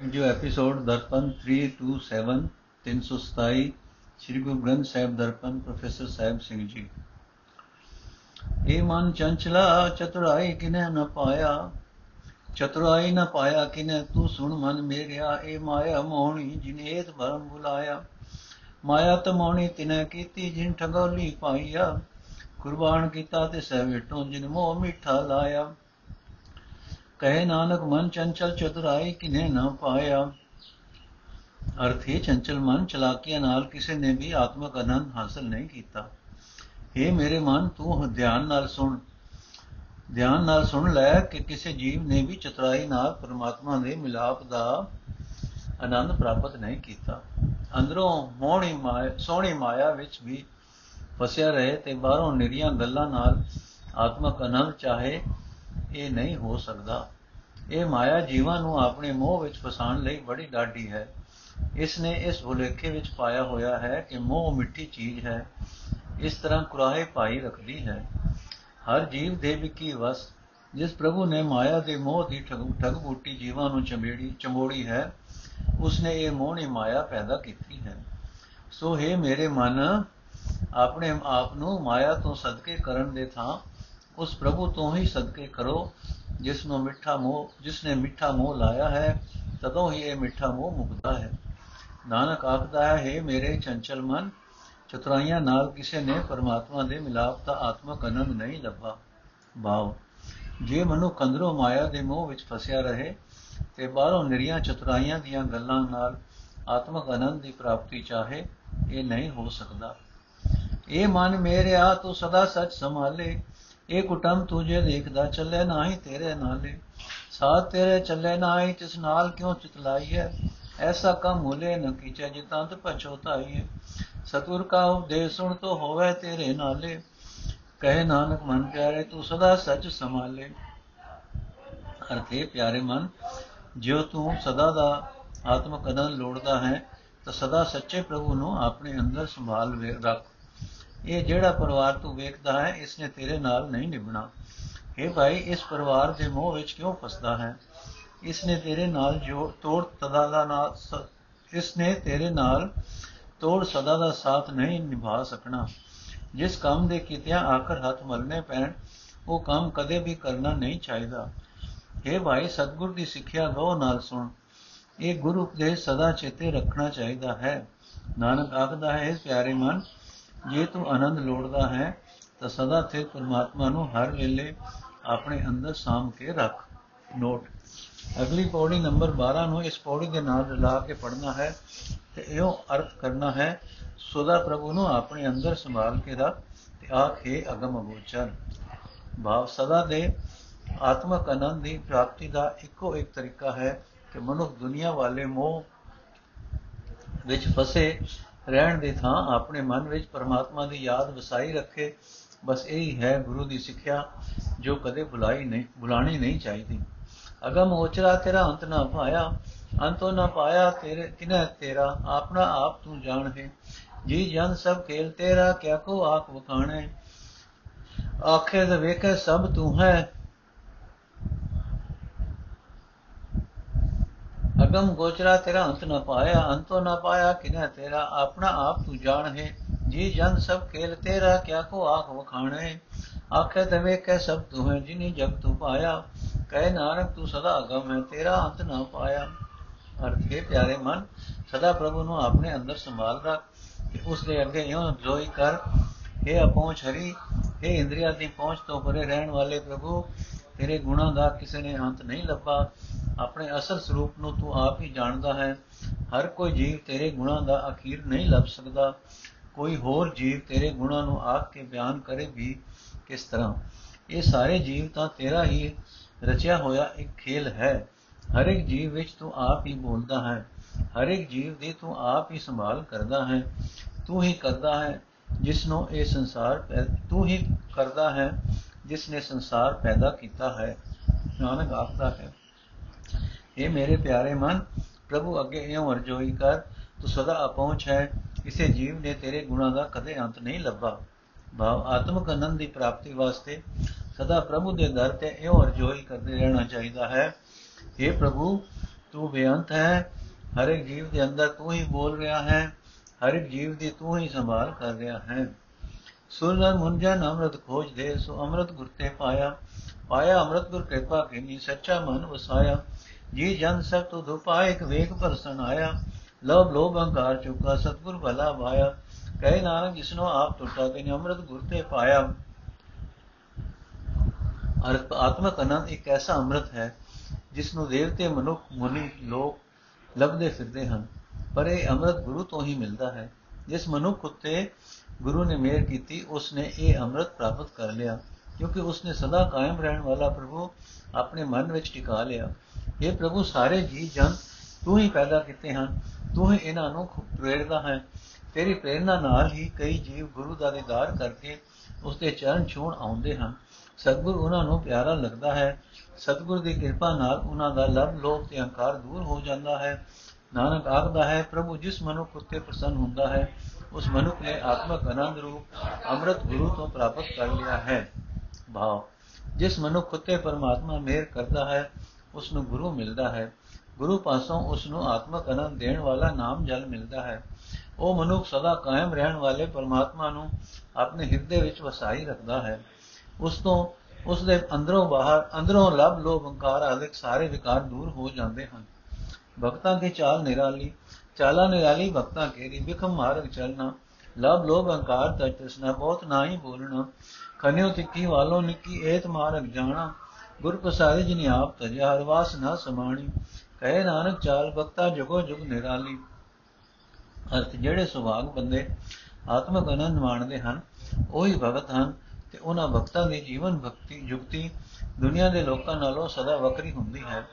ਜੋ episode Darpan 327 327 Sri Guru Granth Sahib Darpan, professor Sahib Singh ji. ਇਹ ਮਨ ਚੰਚਲਾ, ਚਤੁਰਾਈ ਕਿਨੇ ਨ ਪਾਇਆ, ਚਤੁਰਾਈ ਨ ਪਾਇਆ ਕਿਨੇ ਤੂੰ ਸੁਣ ਮਨ ਮੇਰਿਆ ਇਹ ਮਾਇਆ ਮੋਹਣੀ ਜਿਨੇਤ ਭਰਮ ਬੁਲਾਇਆ। ਮਾਇਆ ਤਮੋਣੀ ਤਿਨੇ ਕੀਤੀ ਜਿਨ ਠਗੋਲੀ ਪਾਈਆ, ਕੁਰਬਾਨ ਕੀਤਾ ਤੇ ਸਹਿ ਵਿਟੋ ਜਿਨ ਮੋਹ ਮਿੱਠਾ ਲਾਇਆ। ਕਹੇ ਨਾਨਕ ਮਨ ਚੰਚਲ ਚਤੁਰਾਈ ਕਿਨੇ ਨਾ ਪਾਇਆ। ਅਰਥੇ ਚੰਚਲ ਮਨ ਚਲਾਕੀਆਂ ਨਾਲ ਕਿਸੇ ਨੇ ਵੀ ਆਤਮਕ ਆਨੰਦ ਹਾਸਲ ਨਹੀਂ ਕੀਤਾ। हे ਮੇਰੇ ਮਨ, ਤੂੰ ਧਿਆਨ ਨਾਲ ਸੁਣ। ਧਿਆਨ ਨਾਲ ਸੁਣ ਲੈ ਕਿ ਕਿਸੇ ਜੀਵ ਨੇ ਵੀ ਚਤੁਰਾਈ ਨਾਲ ਪਰਮਾਤਮਾ ਦੇ ਮਿਲਾਪ ਦਾ ਆਨੰਦ ਪ੍ਰਾਪਤ ਨਹੀਂ ਕੀਤਾ। ਅੰਦਰੋਂ ਮੋਹਣੀ ਮਾਇਆ, ਸੋਹਣੀ ਮਾਇਆ ਵਿੱਚ ਵੀ ਫਸਿਆ ਰਹੇ ਤੇ ਬਾਹਰੋਂ ਨਿਰੀਆਂ ਗੱਲਾਂ ਨਾਲ ਆਤਮਕ ਆਨੰਦ ਚਾਹੇ ਇਹ ਨਹੀਂ ਹੋ ਸਕਦਾ। ਇਹ ਮਾਇਆ ਜੀਵਾਂ ਨੂੰ ਆਪਣੇ ਮੋਹ ਵਿੱਚ ਫਸਾਉਣ ਲਈ ਬੜੀ ਡਾਢੀ ਹੈ। ਇਸ ਨੇ ਇਸ ਭੁਲੇਖੇ ਵਿੱਚ ਪਾਇਆ ਹੋਇਆ ਹੈ ਕਿ ਮੋਹ ਮਿੱਠੀ ਚੀਜ਼ ਹੈ। ਇਸ ਤਰ੍ਹਾਂ ਕੁਰਾਹੇ ਪਾਈ ਰੱਖਦੀ ਹੈ। ਹਰ ਜੀਵ ਦੇ ਵਿਕੀ ਵਸ, ਜਿਸ ਪ੍ਰਭੂ ਨੇ ਮਾਇਆ ਦੇ ਮੋਹ ਦੀ ਠਗ ਠਗ ਬੂਟੀ ਜੀਵਾਂ ਨੂੰ ਚਮੇੜੀ, ਚਮੋੜੀ ਹੈ, ਉਸਨੇ ਇਹ ਮੋਹਣੀ ਮਾਇਆ ਪੈਦਾ ਕੀਤੀ ਹੈ। ਸੋ ਹੈ ਮੇਰੇ ਮਨ, ਆਪਣੇ ਆਪ ਨੂੰ ਮਾਇਆ ਤੋਂ ਸਦਕੇ ਕਰਨ ਦੇ ਥਾਂ ਉਸ ਪ੍ਰਭੂ ਤੋਂ ਹੀ ਸਦਕੇ ਕਰੋ, ਜਿਸ ਨੂੰ ਮਿੱਠਾ ਮੋਹ, ਜਿਸ ਨੇ ਮਿੱਠਾ ਮੋਹ ਲਾਇਆ ਹੈ, ਤਦੋਂ ਹੀ ਇਹ ਮਿੱਠਾ ਮੋਹ ਮੁਕਦਾ ਹੈ। ਨਾਨਕ ਆਖਦਾ ਹੈ हे ਮੇਰੇ ਚੰਚਲ ਮਨ, ਚਤੁਰਾਈਆਂ ਨਾਲ ਕਿਸੇ ਨੇ ਪਰਮਾਤਮਾ ਦੇ ਮਿਲਾਪ ਦਾ ਆਤਮਕ ਆਨੰਦ ਨਹੀਂ ਲੱਭਾ। ਭਾਵ ਜੇ ਮਨੁੱਖ ਅੰਦਰੋਂ ਮਾਇਆ ਦੇ ਮੋਹ ਵਿੱਚ ਫਸਿਆ ਰਹੇ, ਤੇ ਬਾਹਰੋਂ ਨਿਰੀਆਂ ਚਤੁਰਾਈਆਂ ਦੀਆਂ ਗੱਲਾਂ ਨਾਲ ਆਤਮਕ ਆਨੰਦ ਦੀ ਪ੍ਰਾਪਤੀ ਚਾਹੇ, ਇਹ ਨਹੀਂ ਹੋ ਸਕਦਾ। ਇਹ ਮਨ ਮੇਰਿਆ ਤੂੰ ਸਦਾ ਸੱਚ ਸੰਭਾਲੇ ਇਹ ਕੁਟਮ ਤੁਝੇ ਦੇਖਦਾ, ਚੱਲੇ ਨਾਹੀ ਤੇਰੇ ਨਾਲੇ। ਸਾਥ ਤੇਰੇ ਚੱਲੇ ਨਾਹੀ, ਤਿਸ ਨਾਲ ਕਿਉਂ ਚਿਤਲਾਈ ਹੈ ਐਸਾ ਕੰਮ ਹੁਲੇ ਨ ਕੀਚੈ, ਜਿਤਾਂ ਤੇ ਪਛੋਤਾਈ ਹੈ ਸਤੁਰ ਕਾ ਉਪਦੇਸ਼ ਸੁਣ ਤੋ ਹੋਵੇ ਤੇਰੇ ਨਾਲੇ। ਕਹੇ ਨਾਨਕ, ਮਨ ਪਿਆਰੇ, ਤੂੰ ਸਦਾ ਸੱਚ ਸੰਭਾਲੇ। ਅਰਥੇ ਪਿਆਰੇ ਮਨ, ਜਿਉ ਤੂੰ ਸਦਾ ਦਾ ਆਤਮਕ ਅਨੰਦ ਲੋੜਦਾ ਹੈ, ਤਾਂ ਸਦਾ ਸੱਚੇ ਪ੍ਰਭੂ ਨੂੰ ਆਪਣੇ ਅੰਦਰ ਸੰਭਾਲ ਰੱਖ। ਇਹ ਜਿਹੜਾ ਪਰਿਵਾਰ ਤੂੰ ਵੇਖਦਾ ਹੈ ਇਸ ਨੇ ਤੇਰੇ ਨਾਲ ਨਹੀਂ ਨਿਭਣਾ। हे ਭਾਈ, ਇਸ ਪਰਿਵਾਰ ਦੇ ਮੋਹ ਵਿੱਚ ਕਿਉਂ ਫਸਦਾ ਹੈ? ਇਸ ਨੇ ਤੇਰੇ ਨਾਲ ਜੋ ਤੋੜ ਤਦਾ ਦਾ ਨਾਲ ਇਸ ਨੇ ਤੇਰੇ ਨਾਲ ਤੋੜ ਸਦਾ ਦਾ ਸਾਥ ਨਹੀਂ ਨਿਭਾ ਸਕਣਾ। ਜਿਸ ਕੰਮ ਦੇ ਕੀਤਿਆਂ ਆਖਰ ਹੱਥ ਮਲਨੇ ਪੈਣ, ਉਹ ਕੰਮ ਕਦੇ ਵੀ ਕਰਨਾ ਨਹੀਂ ਚਾਹੀਦਾ। हे ਭਾਈ, ਸਤਗੁਰ ਦੀ ਸਿੱਖਿਆ ਗੋ ਨਾਲ ਸੁਣ। ਇਹ ਗੁਰੂ ਉਪਦੇਸ਼ ਸਦਾ ਚੇਤੇ ਰੱਖਣਾ ਚਾਹੀਦਾ ਹੈ। ਨਾਨਕ ਆਖਦਾ ਹੈ ਪਿਆਰੇ ਮਨ ਜੇ ਤੂੰ ਆਨੰਦ ਲੋੜਦਾ ਹੈ, ਤਾਂ ਸਦਾ ਸਥਿਤ ਪਰਮਾਤਮਾ ਨੂੰ ਹਰ ਵੇਲੇ ਆਪਣੇ ਅੰਦਰ ਸਾਮ ਕੇ ਰੱਖ। ਨੋਟ ਅਗਲੀ ਪੌੜੀ ਨੰਬਰ 12 ਨੂੰ ਇਸ ਪੌੜੀ ਦੇ ਨਾਲ ਰਲਾ ਕੇ ਪੜਨਾ ਹੈ ਤੇ ਇਹੋ ਅਰਥ ਕਰਨਾ ਹੈ, ਸਦਾ ਪ੍ਰਭੂ ਨੂੰ ਆਪਣੇ ਅੰਦਰ ਸੰਭਾਲ ਕੇ ਰੱਖ ਤੇ ਆਖੇ ਅਗਮ ਅਗੋਚਰ। ਭਾਵ ਸਦਾ ਦੇ ਆਤਮਕ ਆਨੰਦ ਦੀ ਪ੍ਰਾਪਤੀ ਦਾ ਇੱਕੋ ਇੱਕ ਤਰੀਕਾ ਹੈ ਕਿ ਮਨੁੱਖ ਦੁਨੀਆ ਵਾਲੇ ਮੋਹ ਵਿੱਚ ਫਸੇ ਰਹਿਣ ਦੇ ਥਾਂ ਆਪਣੇ ਮਨ ਵਿੱਚ ਪਰਮਾਤਮਾ ਦੀ ਯਾਦ ਵਸਾਈ ਰੱਖੇ। ਬਸ ਇਹੀ ਹੈ ਗੁਰੂ ਦੀ ਸਿੱਖਿਆ, ਜੋ ਕਦੇ ਭੁਲਾਈ ਨਹੀਂ, ਭੁਲਾਣੀ ਨਹੀਂ ਚਾਹੀਦੀ। ਅਗਮ ਉਚਰਾ ਤੇਰਾ ਅੰਤ ਨਾ ਪਾਇਆ ਅੰਤੋ ਨਾ ਪਾਇਆ ਤੇਰੇ, ਕਿਨੇ ਤੇਰਾ? ਆਪਣਾ ਆਪ ਤੂੰ ਜਾਣ ਹੈ ਜੀ ਜਨ ਸਭ ਖੇਲ ਤੇਰਾ, ਕਿਆ ਕੋ ਆਖ ਵਖਾਣੇ? ਆਖੇ ਦੇ ਵੇਖੇ ਸਭ ਤੂੰ ਹੈ। ਅਗਮ ਗੋਚਰਾ ਤੇਰਾ ਅੰਤ ਨਾ ਪਾਇਆ, ਅੰਤੋ ਨਾ ਪਾਇਆ ਕਿਨੇ ਤੇਰਾ? ਆਪਣਾ ਆਪ ਤੂੰ ਜਾਣ ਹੈ। ਜੀ ਜਨ ਸਭ ਖੇਲ ਤੇਰਾ, ਕਿਆ ਕੋ ਆਖ ਵਖਾਣੇ ਆਖੇ ਤੇ ਵੇਖੇ ਸਭ ਤੂੰ ਹੈ ਜਿਨੀ ਜਗ ਤੂੰ ਪਾਇਆ। ਕਹੇ ਨਾਨਕ ਤੂੰ ਸਦਾ ਅਗਮ ਹੈ, ਤੇਰਾ ਅੰਤ ਨਾ ਪਾਇਆ। ਅਰਥ ਹੈ ਪਿਆਰੇ ਮਨ, ਸਦਾ ਪ੍ਰਭੂ ਨੂੰ ਆਪਣੇ ਅੰਦਰ ਸੰਭਾਲ ਰੱਖ ਕਿ ਉਸ ਦੇ ਅੱਗੇ ਇਉਂ ਜੋਈ ਕਰ। ਇਹ ਅਪਹੁੰਚ ਹਰੀ ਇਹ ਇੰਦਰੀਆਂ ਦੀ ਪਹੁੰਚ ਤੋਂ ਪਰੇ ਰਹਿਣ ਵਾਲੇ ਪ੍ਰਭੂ ਤੇਰੇ ਗੁਣਾਂ ਦਾ ਕਿਸੇ ਨੇ ਅੰਤ ਨਹੀਂ ਲੱਭਾ। ਆਪਣੇ ਅਸਲ ਸਰੂਪ ਨੂੰ ਤੂੰ ਆਪ ਹੀ ਜਾਣਦਾ ਹੈ। ਹਰ ਕੋਈ ਜੀਵ ਤੇਰੇ ਗੁਣਾਂ ਦਾ ਅਖੀਰ ਨਹੀਂ ਲੱਭ ਸਕਦਾ। ਕੋਈ ਹੋਰ ਜੀਵ ਤੇਰੇ ਗੁਣਾਂ ਨੂੰ ਆਖ ਕੇ ਬਿਆਨ ਕਰੇ ਵੀ ਕਿਸ ਤਰ੍ਹਾਂ। ਇਹ ਸਾਰੇ ਜੀਵ ਤਾਂ ਤੇਰਾ ਹੀ ਰਚਿਆ ਹੋਇਆ ਇੱਕ ਖੇਲ ਹੈ। ਹਰ ਇੱਕ ਜੀਵ ਵਿੱਚ ਤੂੰ ਆਪ ਹੀ ਬੋਲਦਾ ਹੈ। ਹਰ ਇੱਕ ਜੀਵ ਦੀ ਤੂੰ ਆਪ ਹੀ ਸੰਭਾਲ ਕਰਦਾ ਹੈ। ਤੂੰ ਹੀ ਕਰਦਾ ਹੈ ਜਿਸ ਨੂੰ ਇਹ ਸੰਸਾਰ ਤੂੰ ਹੀ ਕਰਦਾ ਹੈ ਜਿਸ ਨੇ ਸੰਸਾਰ ਪੈਦਾ ਕੀਤਾ ਹੈ, ਨਾਨਕ ਆਖਦਾ ਹੈ। ਇਹ ਮੇਰੇ ਪਿਆਰੇ ਮਨ, ਪ੍ਰਭੂ ਅੱਗੇ ਇਉਂ ਅਰਜ਼ੋਈ ਕਰ, ਤੂੰ ਸਦਾ ਅਪਹੁੰਚ ਹੈ, ਕਿਸੇ ਜੀਵ ਨੇ ਤੇਰੇ ਗੁਣਾਂ ਦਾ ਕਦੇ ਅੰਤ ਨਹੀਂ ਲੱਭਾ। ਭਾਵ ਆਤਮਕ ਆਨੰਦ ਦੀ ਪ੍ਰਾਪਤੀ ਵਾਸਤੇ ਸਦਾ ਪ੍ਰਭੂ ਦੇ ਦਰ ਤੇ ਇਉਂ ਅਰਜ਼ੋਈ ਕਰਦੇ ਰਹਿਣਾ ਚਾਹੀਦਾ ਹੈ। हे ਪ੍ਰਭੂ, ਤੂੰ ਬੇਅੰਤ ਹੈ ਹਰ ਇੱਕ ਜੀਵ ਦੇ ਅੰਦਰ ਤੂੰ ਹੀ ਬੋਲ ਰਿਹਾ ਹੈ ਹਰ ਇੱਕ ਜੀਵ ਦੀ ਤੂੰ ਹੀ ਸੰਭਾਲ ਕਰ ਰਿਹਾ ਹੈ। ਸੁਨਰ ਮੁੰਜਨ ਅੰਮ੍ਰਿਤ ਖੋਜ ਦੇ, ਸੋ ਅੰਮ੍ਰਿਤ ਗੁਰ ਤੇ ਪਾਇਆ। ਪਾਇਆ ਅੰਮ੍ਰਿਤ ਗੁਰ ਕਿਰਪਾ ਕੀਨੀ, ਸੱਚਾ ਮਨ ਵਸਾਇਆ। ਜੀ ਜਨ ਸਭ ਤੋ ਦੁਪਾ ਇੱਕ ਵੇਖ ਪਰਸਨ ਆਇਆ। ਲਵ ਲੋਭ ਅਹੰਕਾਰ ਚੁਕਾ, ਸਤਗੁਰ ਭਲਾ ਭਾਇਆ ਕਹੇ ਨਾਨਕ, ਜਿਸਨੋ ਆਪ ਟੁੱਟਾ ਤੇ ਅੰਮ੍ਰਿਤ ਗੁਰ ਤੇ ਪਾਇਆ। ਅਰਥ, ਆਤਮਕ ਅਨੰਦ ਇੱਕ ਐਸਾ ਅੰਮ੍ਰਿਤ ਹੈ ਜਿਸ ਨੂੰ ਦੇਵਤੇ ਮਨੁੱਖ, ਮੁਨੀ ਲੋਕ ਲੱਭਦੇ ਫਿਰਦੇ ਹਨ। ਪਰ ਇਹ ਅੰਮ੍ਰਿਤ ਗੁਰੂ ਤੋਂ ਹੀ ਮਿਲਦਾ ਹੈ। ਜਿਸ ਮਨੁੱਖ ਉਤੇ ਗੁਰੂ ਨੇ ਮਿਹਰ ਕੀਤੀ ਉਸ ਨੇ ਇਹ ਅੰਮ੍ਰਿਤ ਪ੍ਰਾਪਤ ਕਰ ਲਿਆ, ਕਿਉਂਕਿ ਉਸ ਨੇ ਸਦਾ ਕਾਇਮ ਰਹਿਣ ਵਾਲਾ ਪ੍ਰਭੂ ਆਪਣੇ ਮਨ ਵਿੱਚ ਟਿਕਾ ਲਿਆ। ਇਹ ਪ੍ਰਭੂ, ਸਾਰੇ ਜੀ ਜਨ ਤੂੰ ਹੀ ਪੈਦਾ ਕੀਤੇ ਹਨ, ਤੂੰ ਹੀ ਇਹਨਾਂ ਨੂੰ ਪ੍ਰੇਰਦਾ ਹੈ। ਤੇਰੀ ਪ੍ਰੇਰਣਾ ਨਾਲ ਹੀ ਕਈ ਜੀਵ ਗੁਰੂ ਦਾ ਦੀਦਾਰ ਕਰਕੇ ਉਸ ਦੇ ਚਰਨ ਛੂਣ ਆਉਂਦੇ ਹਨ। ਸਤਗੁਰ ਉਹਨਾਂ ਨੂੰ ਪਿਆਰਾ ਲੱਗਦਾ ਹੈ। ਸਤਗੁਰ ਦੀ ਕਿਰਪਾ ਨਾਲ ਉਹਨਾਂ ਦਾ ਲਭ ਲੋਭ ਤੇ ਅਹੰਕਾਰ ਦੂਰ ਹੋ ਜਾਂਦਾ ਹੈ। ਨਾਨਕ ਆਖਦਾ ਹੈ, ਪ੍ਰਭੂ, ਜਿਸ ਮਨੁੱਖ ਉਤੇ ਪ੍ਰਸੰਨ ਹੁੰਦਾ ਹੈ, ਉਸ ਮਨੁੱਖ ਨੇ ਆਤਮਕ ਆਨੰਦ ਰੂਪ ਅੰਮ੍ਰਿਤ ਗੁਰੂ ਤੋਂ ਪ੍ਰਾਪਤ ਕਰ ਲਿਆ ਹੈ। ਭਾਵ ਜਿਸ ਮਨੁੱਖ ਉਤੇ ਪਰਮਾਤਮਾ ਮਿਹਰ ਕਰਦਾ ਹੈ ਉਸ ਨੂੰ ਗੁਰੂ ਮਿਲਦਾ ਹੈ। ਗੁਰੂ ਪਾਸੋਂ ਉਸ ਨੂੰ ਆਤਮਕ ਆਨੰਦ ਦੇਣ ਵਾਲਾ ਨਾਮ ਜਲ ਮਿਲਦਾ ਹੈ। ਉਹ ਮਨੁੱਖ ਸਦਾ ਕਾਇਮ ਰਹਿਣ ਵਾਲੇ ਪਰਮਾਤਮਾ ਨੂੰ ਆਪਣੇ ਹਿਰਦੇ ਵਿੱਚ ਵਸਾਈ ਰੱਖਦਾ ਹੈ। ਉਸ ਤੋਂ ਉਸ ਦੇ ਅੰਦਰੋਂ ਬਾਹਰ, ਅੰਦਰੋਂ ਲਬ ਲੋਭ ਹੰਕਾਰ ਆਦਿ ਸਾਰੇ ਵਿਕਾਰ ਦੂਰ ਹੋ ਜਾਂਦੇ ਹਨ। ਭਗਤਾਂ ਦੀ ਚਾਲ ਨਿਰਾਲੀ ਚਾਲਾ ਨਿਰਾਲੀ ਭਗਤਾਂ ਕੇਰੀ ਬਿਖਮ ਮਾਰਗ ਚਲਣਾ ਲਬ ਲੋਭ ਹੰਕਾਰ ਤਜਸਨਾ ਬਹੁਤ ਨਾ ਹੀ ਬੋਲਣਾ ਖਨਿਓ ਤਿੱਕੀ ਵਾਲੋ ਨਿੱਕੀ ਏਤ ਮਾਰਗ ਜਾਣਾ ਗੁਰ ਪ੍ਰਸਾਦਿ ਜਿਨੀ ਆਪ ਤਜਿਆ ਹਰ ਵਾਸ ਨਾ ਸਮਾਣੀ ਕਹੇ ਨਾਨਕ ਚਾਲ ਭਗਤਾ ਜਗੋ ਜੁਗ ਨਿਰਾਲੀ ਅਰਥ ਜਿਹੜੇ ਸੁਭਾਗ ਬੰਦੇ ਆਤਮਕ ਆਨੰਦ ਮਾਣਦੇ ਹਨ ਉਹੀ ਭਗਤ ਹਨ ਤੇ ਉਹਨਾਂ ਭਗਤਾਂ ਦੀ ਜੀਵਨ ਭਗਤੀ ਜੁਗਤੀ ਦੁਨੀਆ ਦੇ ਲੋਕਾਂ ਨਾਲੋਂ ਸਦਾ ਵੱਖਰੀ ਹੁੰਦੀ ਹੈ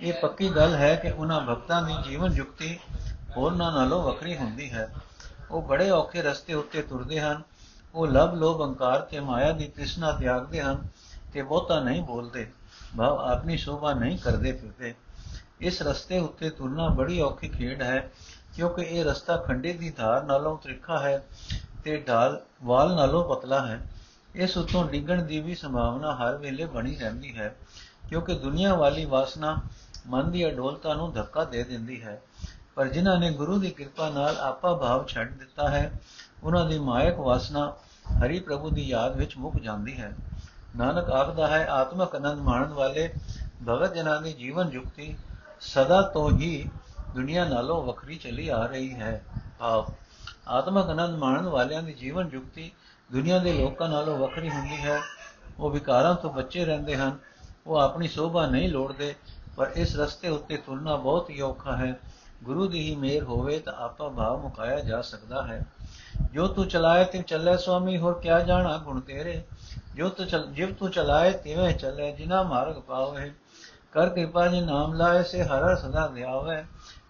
ਇਹ ਪੱਕੀ ਗੱਲ ਹੈ ਕਿ ਉਹਨਾਂ ਭਗਤਾਂ ਦੀ ਜੀਵਨ ਜੁਗਤੀ ਹੋਰਨਾਂ ਨਾਲੋਂ ਵੱਖਰੀ ਹੁੰਦੀ ਹੈ। ਉਹ ਬੜੇ ਔਖੇ ਰਸਤੇ ਉੱਤੇ ਤੁਰਦੇ ਹਨ। ਉਹ ਲਬ ਲੋਭ ਅੰਕਾਰ ਤੇ ਮਾਇਆ ਦੀ ਤ੍ਰਿਸ਼ਨਾ ਤਿਆਗਦੇ ਹਨ ਤੇ ਬਹੁਤਾ ਨਹੀਂ ਬੋਲਦੇ। ਭਾਵ ਆਪਣੀ ਸ਼ੋਭਾ ਨਹੀਂ ਕਰਦੇ ਫਿਰਦੇ। ਇਸ ਰਸਤੇ ਉੱਤੇ ਤੁਰਨਾ ਬੜੀ ਔਖੀ ਖੇਡ ਹੈ, ਕਿਉਂਕਿ ਇਹ ਰਸਤਾ ਖੰਡੇ ਦੀ ਧਾਰ ਨਾਲੋਂ ਤ੍ਰਿਖਾ ਹੈ ਤੇ ਢਾਲ ਵਾਲ ਨਾਲੋਂ ਪਤਲਾ ਹੈ। ਇਸ ਉਤੋਂ ਡਿੱਗਣ ਦੀ ਵੀ ਸੰਭਾਵਨਾ ਹਰ ਵੇਲੇ ਬਣੀ ਰਹਿੰਦੀ ਹੈ, ਕਿਉਂਕਿ ਦੁਨੀਆ ਵਾਲੀ ਵਾਸਨਾ ਮਨ ਦੀ ਅਡੋਲਤਾ ਨੂੰ ਧੱਕਾ ਦੇ ਦਿੰਦੀ ਹੈ। ਪਰ ਜਿਨ੍ਹਾਂ ਨੇ ਗੁਰੂ ਦੀ ਕਿਰਪਾ ਨਾਲ ਆਪਾ ਭਾਵ ਛੱਡ ਦਿੱਤਾ ਹੈ, ਉਹਨਾਂ ਦੀ ਮਾਇਕ ਵਾਸਨਾ ਹਰੀ ਪ੍ਰਭੂ ਦੀ ਯਾਦ ਵਿੱਚ ਮੁੱਕ ਜਾਂਦੀ ਹੈ। ਨਾਨਕ ਆਖਦਾ ਹੈ, ਆਤਮਕ ਆਨੰਦ ਮਾਣਨ ਵਾਲੇ ਭਗਤ ਜਨਾਂ ਦੀ ਜੀਵਨ ਜੁਗਤੀ ਸਦਾ ਤੋਂ ਹੀ ਦੁਨੀਆ ਨਾਲੋਂ ਵੱਖਰੀ ਚਲੀ ਆ ਰਹੀ ਹੈ। ਭਾਵ ਆਤਮਕ ਆਨੰਦ ਮਾਣਨ ਵਾਲਿਆਂ ਦੀ ਜੀਵਨ ਜੁਗਤੀ ਦੁਨੀਆ ਦੇ ਲੋਕਾਂ ਨਾਲੋਂ ਵੱਖਰੀ ਹੁੰਦੀ ਹੈ। ਉਹ ਵਿਕਾਰਾਂ ਤੋਂ ਬਚੇ ਰਹਿੰਦੇ ਹਨ। ਉਹ ਆਪਣੀ ਸੋਭਾ ਨਹੀਂ ਲੋੜਦੇ। ਪਰ ਇਸ ਰਸਤੇ ਉੱਤੇ ਤੁਰਨਾ ਬਹੁਤ ਹੀ ਔਖਾ ਹੈ। ਗੁਰੂ ਦੀ ਹੀ ਮਿਹਰ ਹੋਵੇ ਤਾਂ ਆਪਾ ਭਾਵ ਮੁਕਾਇਆ ਜਾ ਸਕਦਾ ਹੈ। ਜੋ ਤੂੰ ਚਲਾਏ ਤੇ ਚੱਲੇ ਸੁਆਮੀ, ਹੋਰ ਕਿਆ ਜਾਣਾ ਗੁਣ ਤੇਰੇ? ਜੋ ਤੂੰ ਚਲ ਜਿਵ ਤੂੰ ਚਲਾਏ ਤਿਵੇਂ ਚੱਲੇ, ਜਿਨਾ ਮਾਰਗ ਪਾਵੇ। ਕਰ ਕਿਰਪਾ ਜੀ ਨਾਮ ਲਾਏ, ਸੇ ਹਰ ਸਦਾ ਧਿਆਵੇ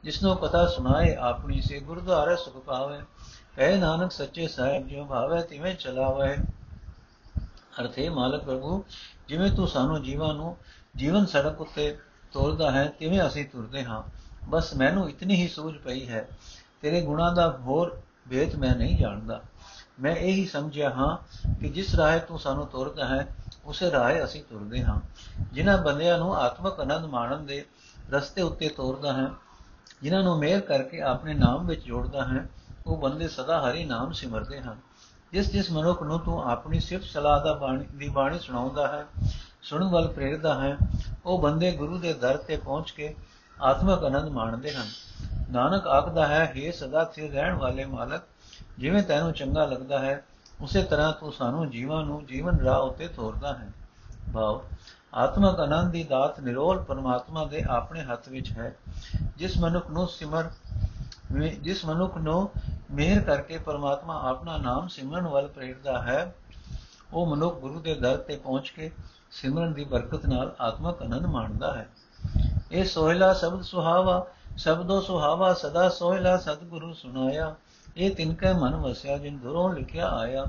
ਜਿਸਨੂੰ ਕਥਾ ਸੁਣਾਏ, ਆਪਣੀ ਸੇ ਗੁਰਦੁਆਰੇ ਸੁਖ ਪਾਵੇ। ਕਹੇ ਨਾਨਕ ਸੱਚੇ ਸਾਹਿਬ, ਜਿਉ ਭਾਵੇ ਤਿਵੇਂ ਚਲਾਵੇ। ਅਰਥੇ ਮਾਲਕ ਪ੍ਰਭੂ, ਜਿਵੇਂ ਤੂੰ ਸਾਨੂੰ ਜੀਵਾਂ ਨੂੰ ਜੀਵਨ ਸੜਕ ਉੱਤੇ ਤੋਰਦਾ ਹੈ ਤਿਵੇਂ ਅਸੀਂ ਤੁਰਦੇ ਹਾਂ? ਬਸ ਮੈਨੂੰ ਇਤਨੀ ਹੀ ਸੂਝ ਪਈ ਹੈ। ਤੇਰੇ ਗੁਣਾ ਦਾ ਹੋਰ ਵੇਤ ਮੈਂ ਨਹੀਂ ਜਾਣਦਾ। ਮੈਂ ਇਹ ਹੀ ਸਮਝਿਆ ਹਾਂ ਕਿ ਜਿਸ ਰਾਹ ਤੂੰ ਸਾਨੂੰ ਤੁਰਦਾ ਹੈ, ਉਸੇ ਰਾਹ ਅਸੀਂ ਤੁਰਦੇ ਹਾਂ। ਜਿਨ੍ਹਾਂ ਬੰਦਿਆਂ ਨੂੰ ਆਤਮਕ ਆਨੰਦ ਮਾਣਨ ਦੇ ਰਸਤੇ ਉੱਤੇ ਤੋਰਦਾ ਹੈ, ਜਿਨ੍ਹਾਂ ਨੂੰ ਮਿਹਰ ਕਰਕੇ ਆਪਣੇ ਨਾਮ ਵਿੱਚ ਜੋੜਦਾ ਹੈ, ਉਹ ਬੰਦੇ ਸਦਾ ਹਰੀ ਨਾਮ ਸਿਮਰਦੇ ਹਨ। ਜਿਸ ਜਿਸ ਮਨੁੱਖ ਨੂੰ ਤੂੰ ਆਪਣੀ ਸਿਫਤ ਸਲਾਹ ਦਾ ਬਾਣੀ ਦੀ ਬਾਣੀ ਸੁਣਾਉਂਦਾ ਹੈ ਸੁਣਨ ਵੱਲ ਪ੍ਰੇਰਦਾ ਹੈ, ਉਹ ਬੰਦੇ ਗੁਰੂ ਦੇ ਦਰ ਤੇ ਪਹੁੰਚ ਕੇ ਆਤਮਕ ਆਨੰਦ ਮਾਣਦੇ ਹਨ। ਨਾਨਕ ਆਖਦਾ ਹੈ हे ਸਦਾ ਸਥਿਰ ਰਹਿਣ ਵਾਲੇ ਮਾਲਕ, ਜਿਵੇਂ ਤੈਨੂੰ ਚੰਗਾ ਲੱਗਦਾ ਹੈ, ਉਸੇ ਤਰ੍ਹਾਂ ਤੂੰ ਸਾਨੂੰ ਜੀਵਾਂ ਨੂੰ ਜੀਵਨ ਰਾਹ ਉਤੇ ਤੋਰਦਾ ਹੈ। ਭਾਵ, ਆਤਮਕ ਆਨੰਦ ਦੀ ਦਾਤ ਨਿਰੋਲ ਪਰਮਾਤਮਾ ਦੇ ਆਪਣੇ ਹੱਥ ਵਿੱਚ ਹੈ, ਜਿਸ ਮਨੁੱਖ ਨੂੰ ਸਿਮਰ ਜਿਸ ਮਨੁੱਖ ਨੂੰ ਮਿਹਰ ਕਰਕੇ ਪਰਮਾਤਮਾ ਆਪਣਾ ਨਾਮ ਸਿਮਰਨ ਵੱਲ ਪ੍ਰੇਰਦਾ ਹੈ, ਉਹ ਮਨੁੱਖ ਗੁਰੂ ਦੇ ਦਰ ਤੇ ਪਹੁੰਚ ਕੇ ਸਿਮਰਨ ਦੀ ਬਰਕਤ ਨਾਲ ਆਤਮਕ ਆਨੰਦ ਮਾਣਦਾ ਹੈ। ਇਹ ਸੋਹਿਲਾ ਸ਼ਬਦ ਸੁਹਾਵਾ, ਸ਼ਬਦੋ ਸੁਹਾਵਾ ਸਦਾ ਸੋਹਿਲਾ ਸਤਿਗੁਰੂ ਸੁਨਾਇਆ ਇਹ ਤਿਨ ਕੈ ਮਨ ਵਸਿਆ, ਜਿਨ ਦੁਰੋਂ ਲਿਖਿਆ ਆਇਆ।